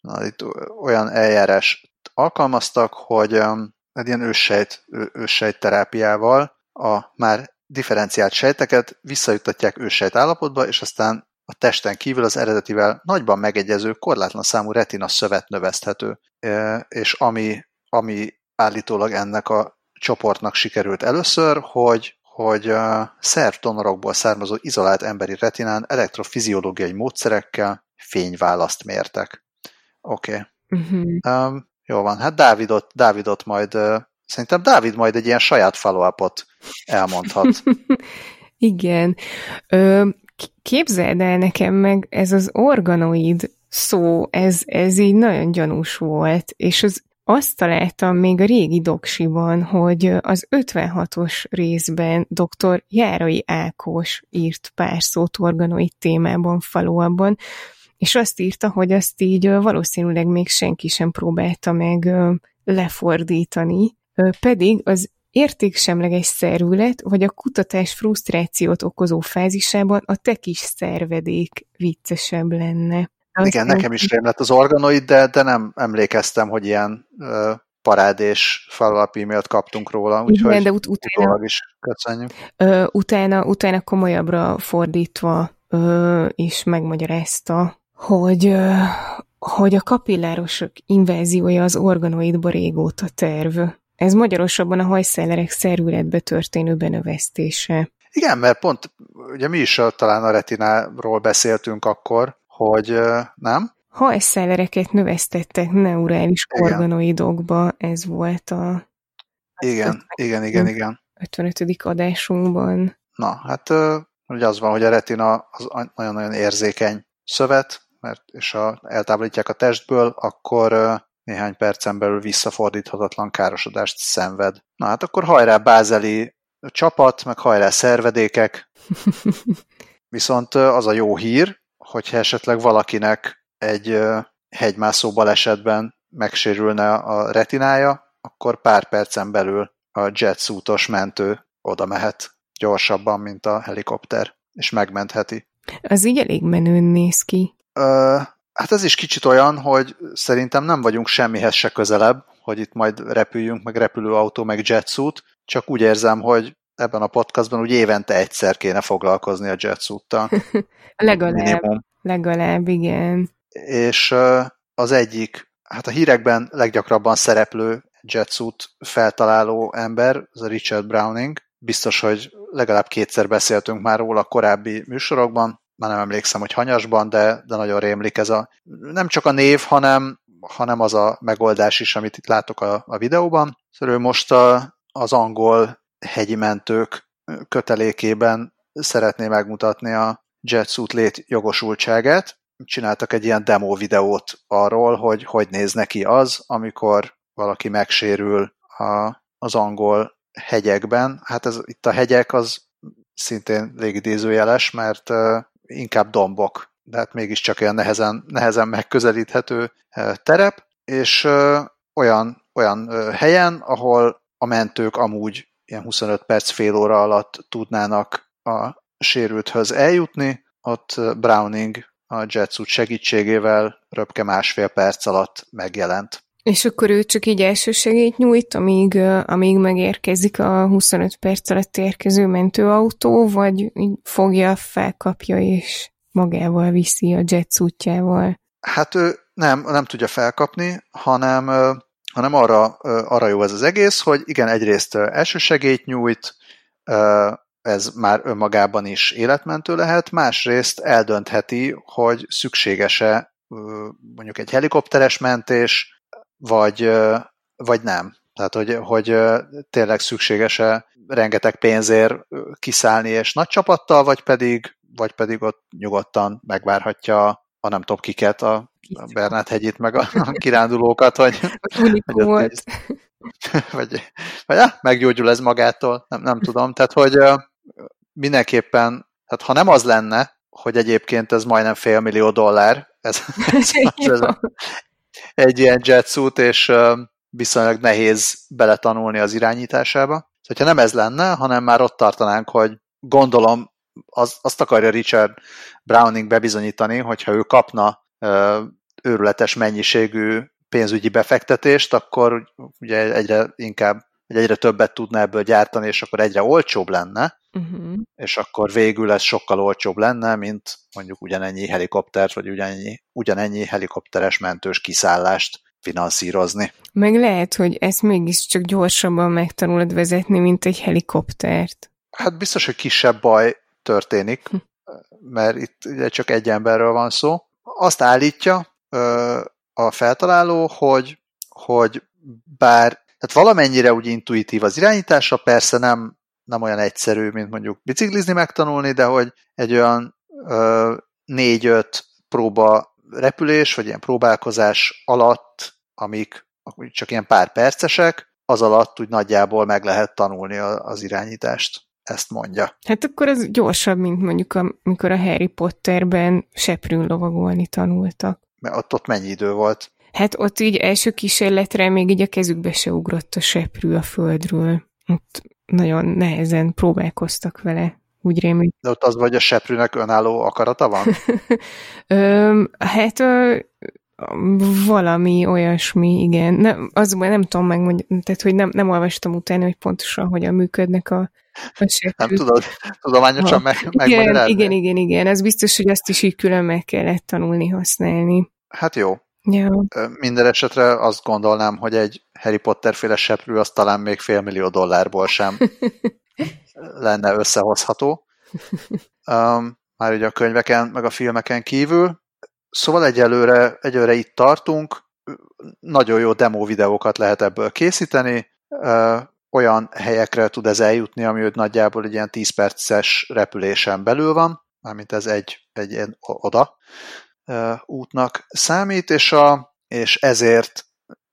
Na, itt olyan eljárás alkalmaztak, hogy um, egy ilyen őssejt, őssejt terápiával a már differenciált sejteket visszajutatják őssejt állapotba, és aztán a testen kívül az eredetivel nagyban megegyező, korlátlan számú retina szövet növeszthető, e, és ami, ami állítólag ennek a csoportnak sikerült először, hogy, hogy szervdonorokból származó izolált emberi retinán elektrofiziológiai módszerekkel fényválaszt mértek. Oké. Okay. Uh-huh. Um, jó van, hát Dávidot, Dávidot majd, uh, szerintem Dávid majd egy ilyen saját follow elmondhat. Igen. Ö, képzeld el nekem meg, ez az organoid szó, ez, ez így nagyon gyanús volt, és az azt találtam még a régi doksiban, hogy az 56-os részben dr. Járai Ákos írt pár szót organoid témában, faluabban, és azt írta, hogy azt így valószínűleg még senki sem próbálta meg lefordítani, pedig az értéksemleges szerület, vagy a kutatás frusztrációt okozó fázisában a te kis szervedék viccesebb lenne. Azt Igen, nekem is rém lett az organoid, de, de nem emlékeztem, hogy ilyen ö, parád és follow e-mailt kaptunk róla, úgyhogy Igen, de ut- utána, is köszönjük. Ö, utána, utána komolyabbra fordítva ö, is megmagyarázta, hogy, hogy a kapillárosok inváziója az organoidba régóta terv. Ez magyarosabban a hajszellerek szerületbe történő benövesztése. Igen, mert pont ugye mi is talán a retináról beszéltünk akkor, hogy nem? Hajszellereket növesztettek neurális igen. organoidokba, ez volt a... Igen, igen, igen, igen. 55. adásunkban. Na, hát ugye az van, hogy a retina az nagyon-nagyon érzékeny szövet, mert, és a, eltávolítják a testből, akkor néhány percen belül visszafordíthatatlan károsodást szenved. Na hát akkor hajrá bázeli csapat, meg hajrá szervedékek. Viszont az a jó hír, hogyha esetleg valakinek egy hegymászó balesetben megsérülne a retinája, akkor pár percen belül a jetsuitos mentő oda mehet gyorsabban, mint a helikopter, és megmentheti. Az így elég menőn néz ki. Hát ez is kicsit olyan, hogy szerintem nem vagyunk semmihez se közelebb, hogy itt majd repüljünk, meg repülőautó, meg jetsuit, csak úgy érzem, hogy ebben a podcastban úgy évente egyszer kéne foglalkozni a jetsuittal. legalább, Minimum. legalább, igen. És az egyik, hát a hírekben leggyakrabban szereplő jetsuit feltaláló ember, az a Richard Browning. Biztos, hogy legalább kétszer beszéltünk már róla korábbi műsorokban már nem emlékszem, hogy hanyasban, de, de nagyon rémlik ez a, nem csak a név, hanem, hanem az a megoldás is, amit itt látok a, a videóban. Szóval most a, az angol hegyi mentők kötelékében szeretné megmutatni a jetsuit lét jogosultságát. Csináltak egy ilyen demo videót arról, hogy hogy néz neki az, amikor valaki megsérül a, az angol hegyekben. Hát ez, itt a hegyek az szintén légidézőjeles, mert inkább dombok, de hát mégiscsak olyan nehezen, nehezen megközelíthető terep, és olyan, olyan helyen, ahol a mentők amúgy ilyen 25 perc, fél óra alatt tudnának a sérülthöz eljutni, ott Browning a Jetsuit segítségével röpke másfél perc alatt megjelent. És akkor ő csak így segít nyújt, amíg, amíg megérkezik a 25 perc alatt érkező mentőautó, vagy fogja, felkapja és magával viszi a jetsuitjával? Hát ő nem, nem tudja felkapni, hanem, hanem arra, arra jó ez az egész, hogy igen, egyrészt elsősegélyt nyújt, ez már önmagában is életmentő lehet, másrészt eldöntheti, hogy szükséges-e mondjuk egy helikopteres mentés, vagy, vagy nem. Tehát, hogy, hogy tényleg szükséges-e rengeteg pénzért kiszállni és nagy csapattal, vagy pedig, vagy pedig ott nyugodtan megvárhatja a nem tudom kiket, a, a Bernát hegyit, meg a, a kirándulókat, hogy, hogy volt. vagy, vagy ah, meggyógyul ez magától, nem, nem tudom. Tehát, hogy mindenképpen, tehát ha nem az lenne, hogy egyébként ez majdnem fél millió dollár, ez, ez, ez egy ilyen jetsuit, és viszonylag nehéz beletanulni az irányításába. Hogyha nem ez lenne, hanem már ott tartanánk, hogy gondolom az, azt akarja Richard Browning bebizonyítani, hogyha ő kapna őrületes mennyiségű pénzügyi befektetést, akkor ugye egyre inkább, egyre többet tudna ebből gyártani, és akkor egyre olcsóbb lenne, uh-huh. és akkor végül ez sokkal olcsóbb lenne, mint mondjuk ugyanennyi helikoptert, vagy ugyanennyi, ugyanennyi helikopteres mentős kiszállást finanszírozni. Meg lehet, hogy ezt mégiscsak gyorsabban megtanulod vezetni, mint egy helikoptert. Hát biztos, hogy kisebb baj történik, hm. mert itt ugye csak egy emberről van szó. Azt állítja a feltaláló, hogy, hogy bár tehát valamennyire úgy intuitív az irányítása, persze nem nem olyan egyszerű, mint mondjuk biciklizni megtanulni, de hogy egy olyan négy-öt próba repülés, vagy ilyen próbálkozás alatt, amik csak ilyen pár percesek, az alatt úgy nagyjából meg lehet tanulni az irányítást. Ezt mondja. Hát akkor ez gyorsabb, mint mondjuk amikor a Harry Potterben seprűn lovagolni tanultak. Mert ott, ott mennyi idő volt? Hát ott így első kísérletre még így a kezükbe se ugrott a seprű a földről. Ott nagyon nehezen próbálkoztak vele, úgy rémlik. De ott az vagy a seprűnek önálló akarata van? hát ö, valami olyasmi, igen. Nem, az nem tudom megmondani, tehát hogy nem, nem olvastam utána, hogy pontosan hogyan működnek a. Nem tudod tudományosan meg, igen, igen, igen, igen. Ez biztos, hogy azt is így külön meg kellett tanulni használni. Hát jó. Ja. Minden esetre azt gondolnám, hogy egy Harry Potter féle seprű az talán még fél millió dollárból sem lenne összehozható. Um, már ugye a könyveken, meg a filmeken kívül. Szóval egyelőre, egyelőre itt tartunk, nagyon jó demo videókat lehet ebből készíteni, uh, olyan helyekre tud ez eljutni, ami őt nagyjából egy ilyen 10 perces repülésen belül van, mármint ez egy, egy ilyen oda útnak számít, és, a, és ezért,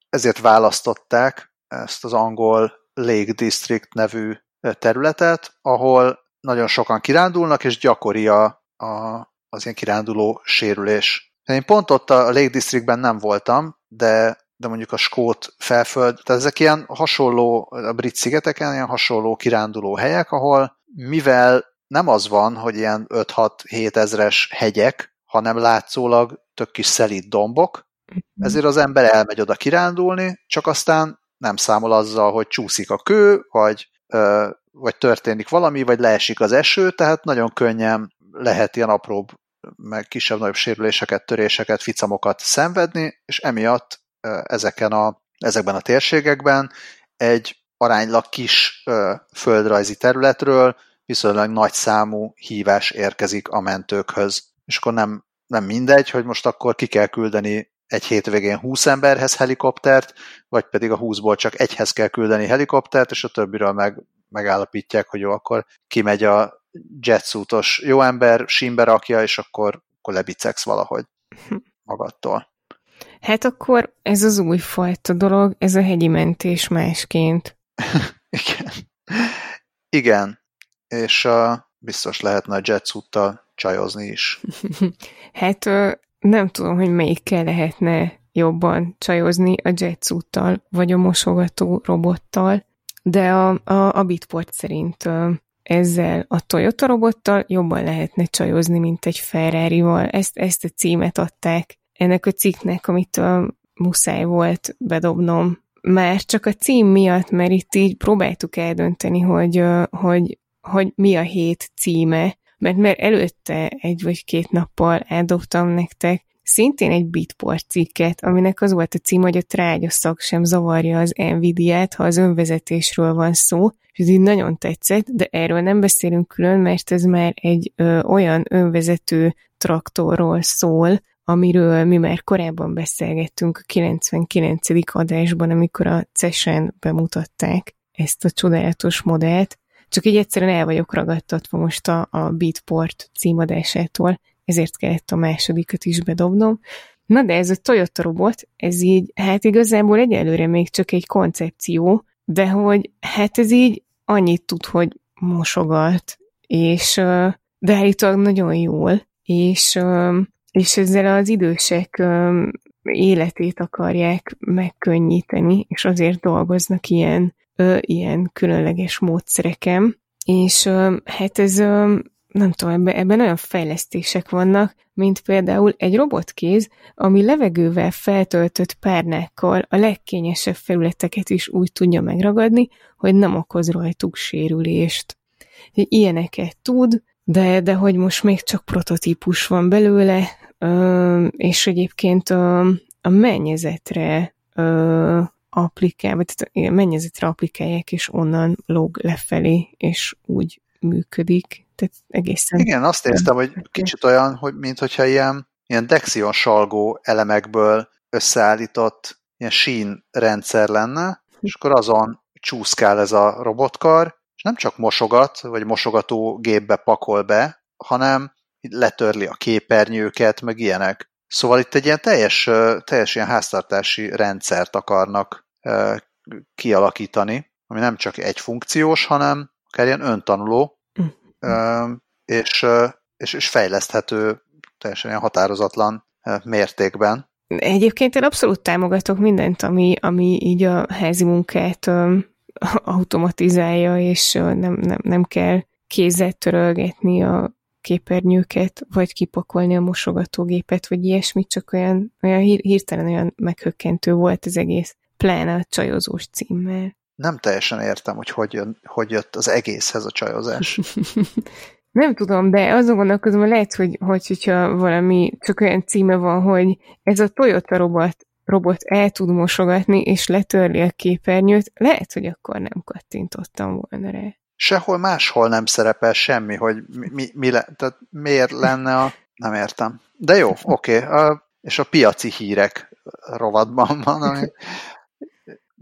ezért választották ezt az angol Lake District nevű területet, ahol nagyon sokan kirándulnak, és gyakori a, a, az ilyen kiránduló sérülés. Én pont ott a Lake Districtben nem voltam, de, de mondjuk a Skót felföld, tehát ezek ilyen hasonló, a brit szigeteken ilyen hasonló kiránduló helyek, ahol mivel nem az van, hogy ilyen 5-6-7 ezres hegyek, hanem látszólag tök kis szelít dombok, mhm. ezért az ember elmegy oda kirándulni, csak aztán nem számol azzal, hogy csúszik a kő, vagy, ö, vagy történik valami, vagy leesik az eső, tehát nagyon könnyen lehet ilyen apróbb, meg kisebb-nagyobb sérüléseket, töréseket, ficamokat szenvedni, és emiatt ö, ezeken a, ezekben a térségekben egy aránylag kis ö, földrajzi területről viszonylag nagy számú hívás érkezik a mentőkhöz és akkor nem, nem mindegy, hogy most akkor ki kell küldeni egy hétvégén 20 emberhez helikoptert, vagy pedig a 20-ból csak egyhez kell küldeni helikoptert, és a többiről meg, megállapítják, hogy jó, akkor kimegy a jetsuitos jó ember, simbe rakja, és akkor, akkor lebicegsz valahogy magadtól. Hát akkor ez az újfajta dolog, ez a hegyi mentés másként. Igen. Igen. És uh, biztos lehetne a jetsuittal csajozni is. hát nem tudom, hogy melyikkel lehetne jobban csajozni a jetsuittal, vagy a mosogató robottal, de a, a, a Bitport szerint ezzel a Toyota robottal jobban lehetne csajozni, mint egy Ferrari-val. Ezt, ezt a címet adták ennek a cikknek, amit a muszáj volt bedobnom. Már csak a cím miatt, mert itt így próbáltuk eldönteni, hogy, hogy, hogy mi a hét címe, mert, mert előtte egy vagy két nappal eldobtam nektek szintén egy Bitport cikket, aminek az volt a cím, hogy a trágyaszak sem zavarja az Nvidia-t, ha az önvezetésről van szó, és ez így nagyon tetszett, de erről nem beszélünk külön, mert ez már egy ö, olyan önvezető traktorról szól, amiről mi már korábban beszélgettünk a 99. adásban, amikor a CESEN bemutatták ezt a csodálatos modellt, csak így egyszerűen el vagyok ragadtatva most a, a Beatport címadásától, ezért kellett a másodikat is bedobnom. Na de ez a Toyota robot, ez így, hát igazából egyelőre még csak egy koncepció, de hogy hát ez így annyit tud, hogy mosogat, és de állítólag nagyon jól, és, és ezzel az idősek életét akarják megkönnyíteni, és azért dolgoznak ilyen, ilyen különleges módszereken, és hát ez nem tudom, ebben, ebben olyan fejlesztések vannak, mint például egy robotkéz, ami levegővel feltöltött párnákkal a legkényesebb felületeket is úgy tudja megragadni, hogy nem okoz rajtuk sérülést. Ilyeneket tud, de, de hogy most még csak prototípus van belőle, és egyébként a, a mennyezetre applikál, vagy tehát mennyezetre applikálják, és onnan lóg lefelé, és úgy működik. Tehát egészen... Igen, azt értem, hogy kicsit olyan, hogy mint hogyha ilyen, ilyen Dexion salgó elemekből összeállított ilyen sín rendszer lenne, és akkor azon csúszkál ez a robotkar, és nem csak mosogat, vagy mosogató gépbe pakol be, hanem letörli a képernyőket, meg ilyenek. Szóval itt egy ilyen teljes, teljes ilyen háztartási rendszert akarnak kialakítani, ami nem csak egy funkciós, hanem akár ilyen öntanuló, és, és, és fejleszthető teljesen ilyen határozatlan mértékben. Egyébként én abszolút támogatok mindent, ami, ami így a házi munkát automatizálja, és nem, nem, nem kell kézzel törölgetni a képernyőket, vagy kipakolni a mosogatógépet, vagy ilyesmit, csak olyan, olyan hirtelen olyan meghökkentő volt az egész, pláne a csajozós címmel nem teljesen értem, hogy hogy, jön, hogy jött az egészhez a csajozás. nem tudom, de azon gondolkozom, hogy lehet, hogy, hogy hogyha valami csak olyan címe van, hogy ez a Toyota robot, robot el tud mosogatni, és letörli a képernyőt, lehet, hogy akkor nem kattintottam volna rá. Sehol máshol nem szerepel semmi, hogy mi, mi, mi le, tehát miért lenne a... Nem értem. De jó, oké. Okay. és a piaci hírek rovatban van, ami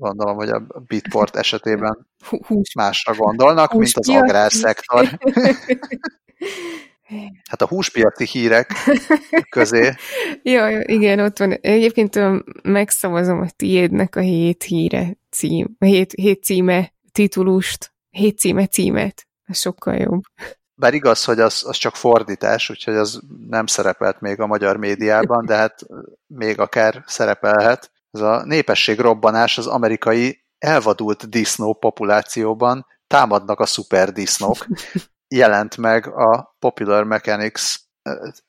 Gondolom, hogy a Bitport esetében Hús. másra gondolnak, Hús mint az agrárszektor. Hát a húspiaci hírek közé. ja, igen, ott van. Egyébként megszavazom a tiédnek a hét híre cím, a hét, hét címe titulust, hét címe címet. Ez sokkal jobb. Bár igaz, hogy az, az csak fordítás, úgyhogy az nem szerepelt még a magyar médiában, de hát még akár szerepelhet. Ez a népesség robbanás az amerikai elvadult disznó populációban támadnak a szuperdisznók. Jelent meg a Popular Mechanics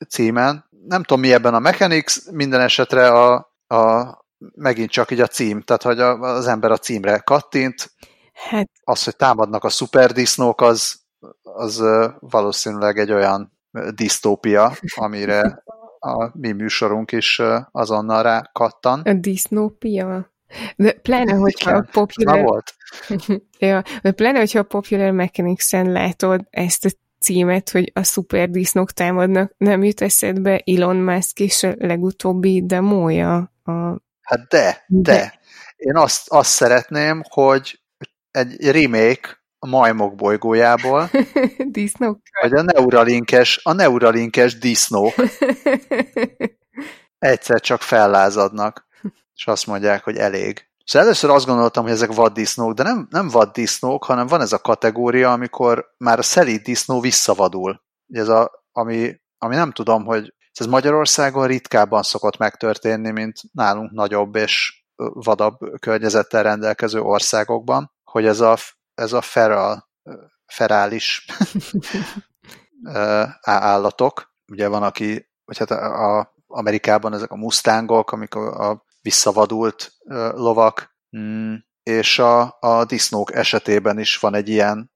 címen. Nem tudom, mi ebben a Mechanics, minden esetre a, a megint csak így a cím, tehát hogy az ember a címre kattint. Hát. Az, hogy támadnak a szuperdisznók, az, az valószínűleg egy olyan disztópia, amire a mi műsorunk is azonnal rá kattan. A disznópia? De pláne, hogyha a popular... Volt. ja, de pláne, hogyha a Popular Mechanics-en látod ezt a címet, hogy a szuper disznók támadnak, nem jut eszedbe Elon Musk és a legutóbbi demója? A... Hát de, de, de. Én azt, azt szeretném, hogy egy remake a majmok bolygójából. disznók. Vagy a neuralinkes, a neuralinkes disznók egyszer csak fellázadnak, és azt mondják, hogy elég. Szóval először azt gondoltam, hogy ezek vaddisznók, de nem, nem vaddisznók, hanem van ez a kategória, amikor már a szelíd disznó visszavadul. Ez a, ami, ami nem tudom, hogy ez Magyarországon ritkábban szokott megtörténni, mint nálunk nagyobb és vadabb környezettel rendelkező országokban, hogy ez a, ez a feral, ferális állatok, ugye van, aki, vagy hát a, a Amerikában ezek a mustangok, amik a, a visszavadult lovak, mm, és a, a disznók esetében is van egy ilyen,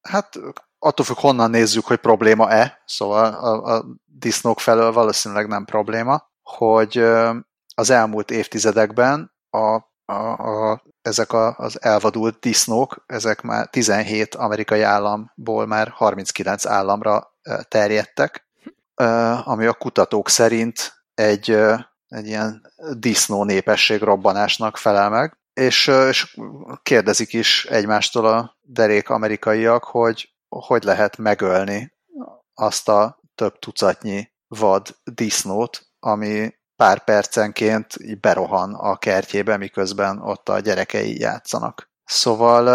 hát attól függ, honnan nézzük, hogy probléma-e, szóval a, a disznók felől valószínűleg nem probléma, hogy az elmúlt évtizedekben a, a, a, ezek a, az elvadult disznók, ezek már 17 amerikai államból már 39 államra terjedtek, ami a kutatók szerint egy, egy ilyen disznó népesség robbanásnak felel meg, és, és kérdezik is egymástól a derék amerikaiak, hogy hogy lehet megölni azt a több tucatnyi vad disznót, ami pár percenként így berohan a kertjébe, miközben ott a gyerekei játszanak. Szóval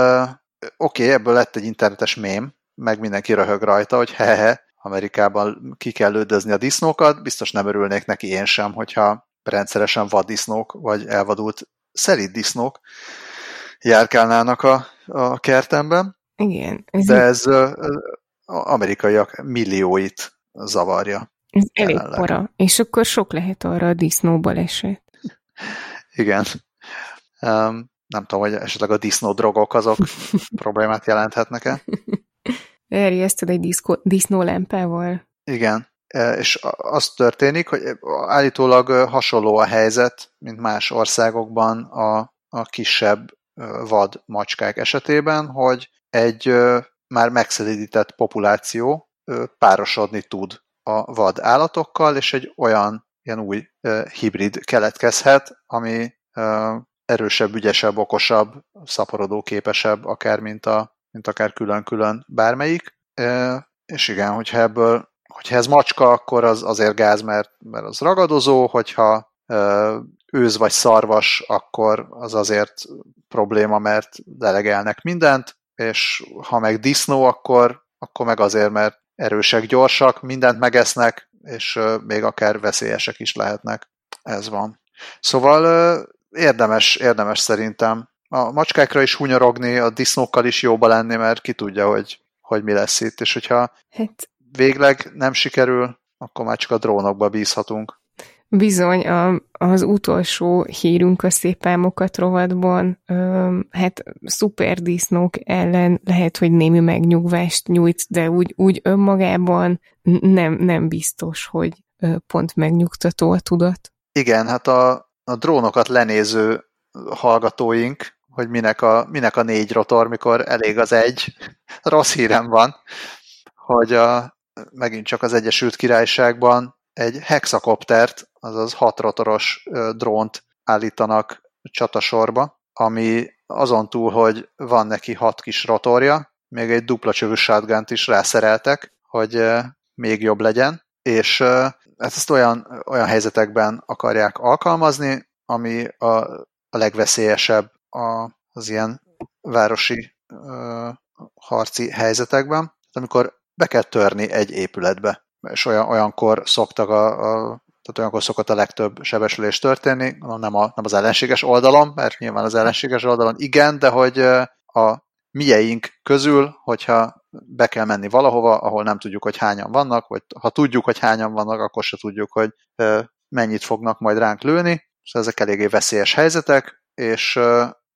oké, okay, ebből lett egy internetes mém, meg mindenki röhög rajta, hogy hehe, Amerikában ki kell lődözni a disznókat, biztos nem örülnék neki én sem, hogyha rendszeresen vaddisznók, vagy elvadult szelíd disznók járkálnának a, a kertemben. Igen. Ez De ez a amerikaiak millióit zavarja. Ez elég para. És akkor sok lehet arra a disznóból eset. Igen. Um, nem tudom, hogy esetleg a disznó drogok azok problémát jelenthetnek-e. Erjeszted egy diszko, disznólempával. Igen. E, és az történik, hogy állítólag hasonló a helyzet, mint más országokban a, a kisebb vad macskák esetében, hogy egy már megszelidített populáció párosodni tud a vad állatokkal, és egy olyan ilyen új hibrid keletkezhet, ami erősebb, ügyesebb, okosabb, szaporodóképesebb, akár mint, a, mint akár külön-külön bármelyik. És igen, hogyha ebből, hogyha ez macska, akkor az azért gáz, mert, mert az ragadozó, hogyha őz vagy szarvas, akkor az azért probléma, mert delegelnek mindent, és ha meg disznó, akkor, akkor meg azért, mert erősek, gyorsak, mindent megesznek, és még akár veszélyesek is lehetnek. Ez van. Szóval érdemes, érdemes szerintem a macskákra is hunyorogni, a disznókkal is jóba lenni, mert ki tudja, hogy, hogy mi lesz itt, és hogyha hát. végleg nem sikerül, akkor már csak a drónokba bízhatunk. Bizony, a, az utolsó hírünk a szép álmokat rovatban, ö, hát szuperdisznók ellen lehet, hogy némi megnyugvást nyújt, de úgy, úgy önmagában nem, nem biztos, hogy pont megnyugtató a tudat. Igen, hát a, a drónokat lenéző hallgatóink, hogy minek a, minek a négy rotor, mikor elég az egy, rossz hírem van, hogy a, megint csak az Egyesült Királyságban egy hexakoptert, azaz hat rotoros drónt állítanak csatasorba, ami azon túl, hogy van neki hat kis rotorja, még egy dupla csövű shotgun is rászereltek, hogy még jobb legyen, és ezt olyan, olyan helyzetekben akarják alkalmazni, ami a, a legveszélyesebb a, az ilyen városi ö, harci helyzetekben, amikor be kell törni egy épületbe és olyan, olyankor szoktak a, a tehát olyankor szokott a legtöbb sebesülés történni, nem, a, nem az ellenséges oldalon, mert nyilván az ellenséges oldalon igen, de hogy a mieink közül, hogyha be kell menni valahova, ahol nem tudjuk, hogy hányan vannak, vagy ha tudjuk, hogy hányan vannak, akkor se tudjuk, hogy mennyit fognak majd ránk lőni. Szóval ezek eléggé veszélyes helyzetek, és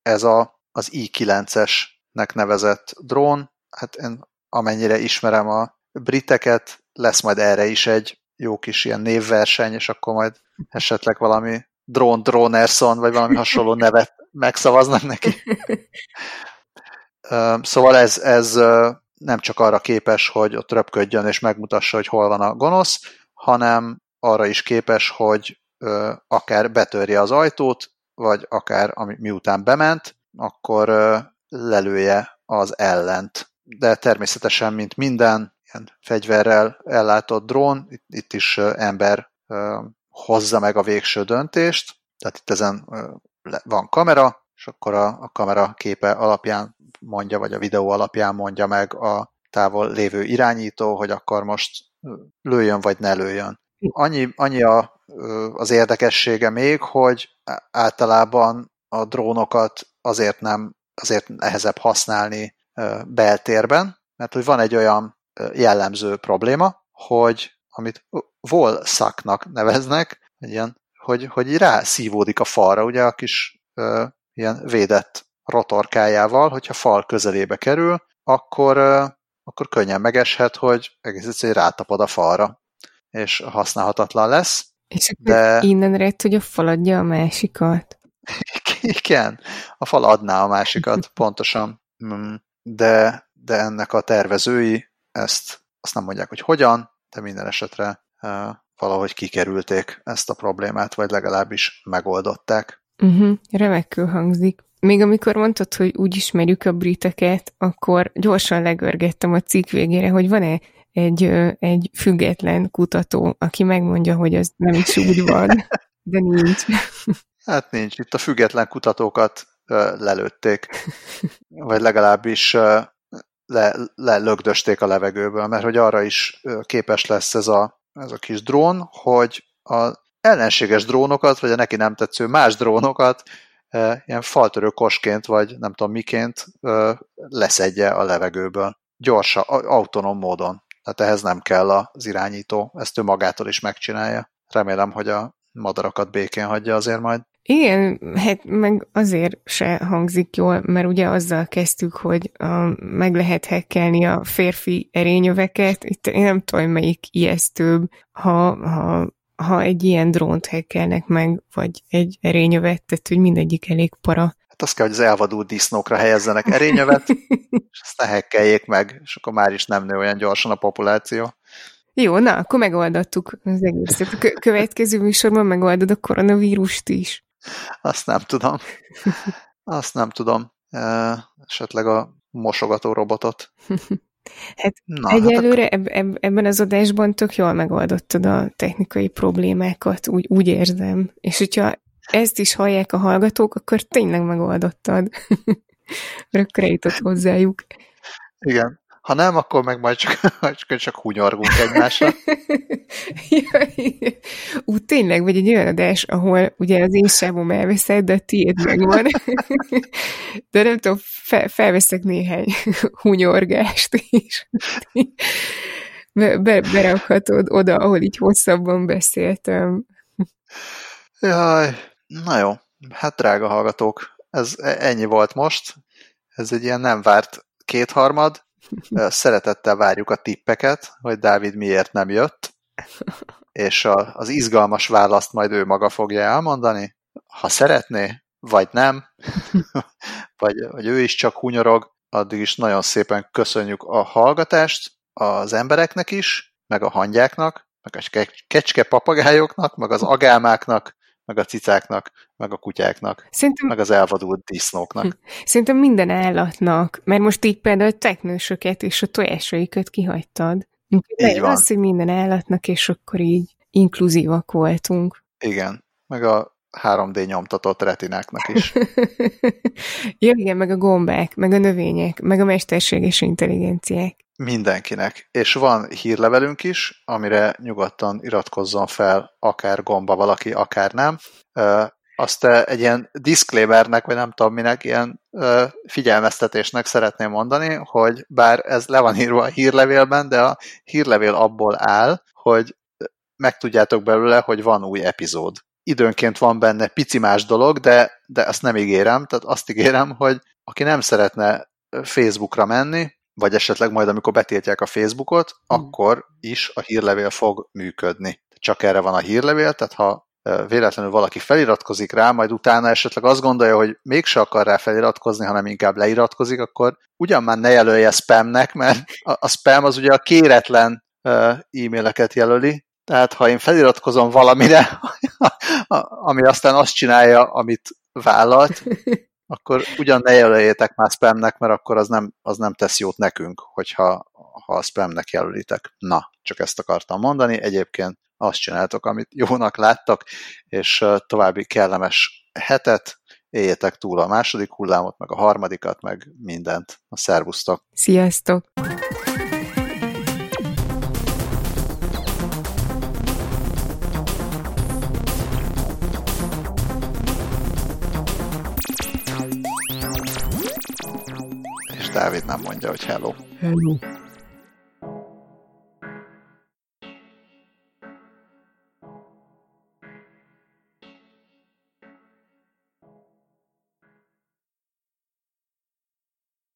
ez a, az I-9-esnek nevezett drón, hát én amennyire ismerem a briteket, lesz majd erre is egy jó kis ilyen névverseny, és akkor majd esetleg valami Drone Dronerson, vagy valami hasonló nevet megszavaznak neki. Szóval ez, ez nem csak arra képes, hogy ott röpködjön és megmutassa, hogy hol van a gonosz, hanem arra is képes, hogy akár betörje az ajtót, vagy akár ami, miután bement, akkor lelője az ellent. De természetesen, mint minden, ilyen fegyverrel ellátott drón, itt, itt is ember hozza meg a végső döntést, tehát itt ezen van kamera, és akkor a, a kamera képe alapján mondja, vagy a videó alapján mondja meg a távol lévő irányító, hogy akkor most lőjön, vagy ne lőjön. Annyi, annyi a, az érdekessége még, hogy általában a drónokat azért nem, azért nehezebb használni beltérben, mert hogy van egy olyan jellemző probléma, hogy amit wall sucknak neveznek, ilyen, hogy, hogy rá szívódik a falra, ugye a kis ö, ilyen védett rotorkájával, hogyha fal közelébe kerül, akkor, ö, akkor könnyen megeshet, hogy egész egyszerűen rátapad a falra, és használhatatlan lesz. És akkor de... innen rejt, hogy a fal adja a másikat. Igen, a fal adná a másikat, pontosan. Mm, de, de ennek a tervezői ezt azt nem mondják, hogy hogyan, de minden esetre valahogy kikerülték ezt a problémát, vagy legalábbis megoldották. Uh-huh, remekül hangzik. Még amikor mondtad, hogy úgy ismerjük a briteket, akkor gyorsan legörgettem a cikk végére, hogy van-e egy, egy független kutató, aki megmondja, hogy ez nem is úgy van, de nincs. Hát nincs. Itt a független kutatókat lelőtték, vagy legalábbis le, lelögdösték a levegőből, mert hogy arra is képes lesz ez a, ez a kis drón, hogy a ellenséges drónokat, vagy a neki nem tetsző más drónokat ilyen faltörő kosként, vagy nem tudom miként leszedje a levegőből. Gyorsa, autonóm módon. Tehát ehhez nem kell az irányító, ezt ő magától is megcsinálja. Remélem, hogy a madarakat békén hagyja azért majd. Igen, hát meg azért se hangzik jól, mert ugye azzal kezdtük, hogy a, meg lehet hekkelni a férfi erényöveket. Itt én nem tudom, melyik ijesztőbb, ha, ha, ha egy ilyen drónt hekkelnek meg, vagy egy erényövet, tehát hogy mindegyik elég para. Hát azt kell, hogy az elvadult disznókra helyezzenek erényövet, és azt ne hekkeljék meg, és akkor már is nem nő olyan gyorsan a populáció. Jó, na, akkor megoldottuk az egészet. A következő műsorban megoldod a koronavírust is. Azt nem tudom. Azt nem tudom. Esetleg a mosogató robotot. Hát Na, egyelőre hát akkor... eb- ebben az adásban tök jól megoldottad a technikai problémákat, úgy, úgy érzem. És hogyha ezt is hallják a hallgatók, akkor tényleg megoldottad. Rökkre jutott hozzájuk. Igen. Ha nem, akkor meg majd csak, csak, csak hunyorgunk egymásra. Ú, tényleg, vagy egy olyan adás, ahol ugye az én sávom elveszed, de a tiéd megvan. de nem tudom, fel, felveszek néhány hunyorgást is. Be, berakhatod oda, ahol így hosszabban beszéltem. Jaj, na jó. Hát drága hallgatók, ez ennyi volt most. Ez egy ilyen nem várt kétharmad, Szeretettel várjuk a tippeket, hogy Dávid miért nem jött, és a, az izgalmas választ majd ő maga fogja elmondani. Ha szeretné, vagy nem, vagy, vagy ő is csak hunyorog, addig is nagyon szépen köszönjük a hallgatást az embereknek is, meg a hangyáknak, meg a kecske papagájoknak, meg az agálmáknak, meg a cicáknak, meg a kutyáknak, Szerintem... meg az elvadult disznóknak. Hm. Szerintem minden állatnak, mert most így például a teknősöket és a tojásaikat kihagytad. Így van. Az, hogy minden állatnak, és akkor így inkluzívak voltunk. Igen, meg a 3D nyomtatott retináknak is. ja, igen, meg a gombák, meg a növények, meg a mesterséges intelligenciák. Mindenkinek. És van hírlevelünk is, amire nyugodtan iratkozzon fel, akár gomba valaki, akár nem. Azt egy ilyen disclaimernek, vagy nem tudom minek, ilyen figyelmeztetésnek szeretném mondani, hogy bár ez le van írva a hírlevélben, de a hírlevél abból áll, hogy megtudjátok belőle, hogy van új epizód időnként van benne pici más dolog, de, de azt nem ígérem, tehát azt ígérem, hogy aki nem szeretne Facebookra menni, vagy esetleg majd, amikor betiltják a Facebookot, mm. akkor is a hírlevél fog működni. Csak erre van a hírlevél, tehát ha véletlenül valaki feliratkozik rá, majd utána esetleg azt gondolja, hogy mégse akar rá feliratkozni, hanem inkább leiratkozik, akkor ugyan már ne jelölje spamnek, mert a, a spam az ugye a kéretlen e-maileket jelöli, tehát ha én feliratkozom valamire, ami aztán azt csinálja, amit vállalt, akkor ugyan ne jelöljétek már spamnek, mert akkor az nem, az nem tesz jót nekünk, hogyha ha a spamnek jelölitek. Na, csak ezt akartam mondani. Egyébként azt csináltok, amit jónak láttak, és további kellemes hetet, éljetek túl a második hullámot, meg a harmadikat, meg mindent. A szervusztok! Sziasztok! Dávid nem mondja, hogy hello. Hello.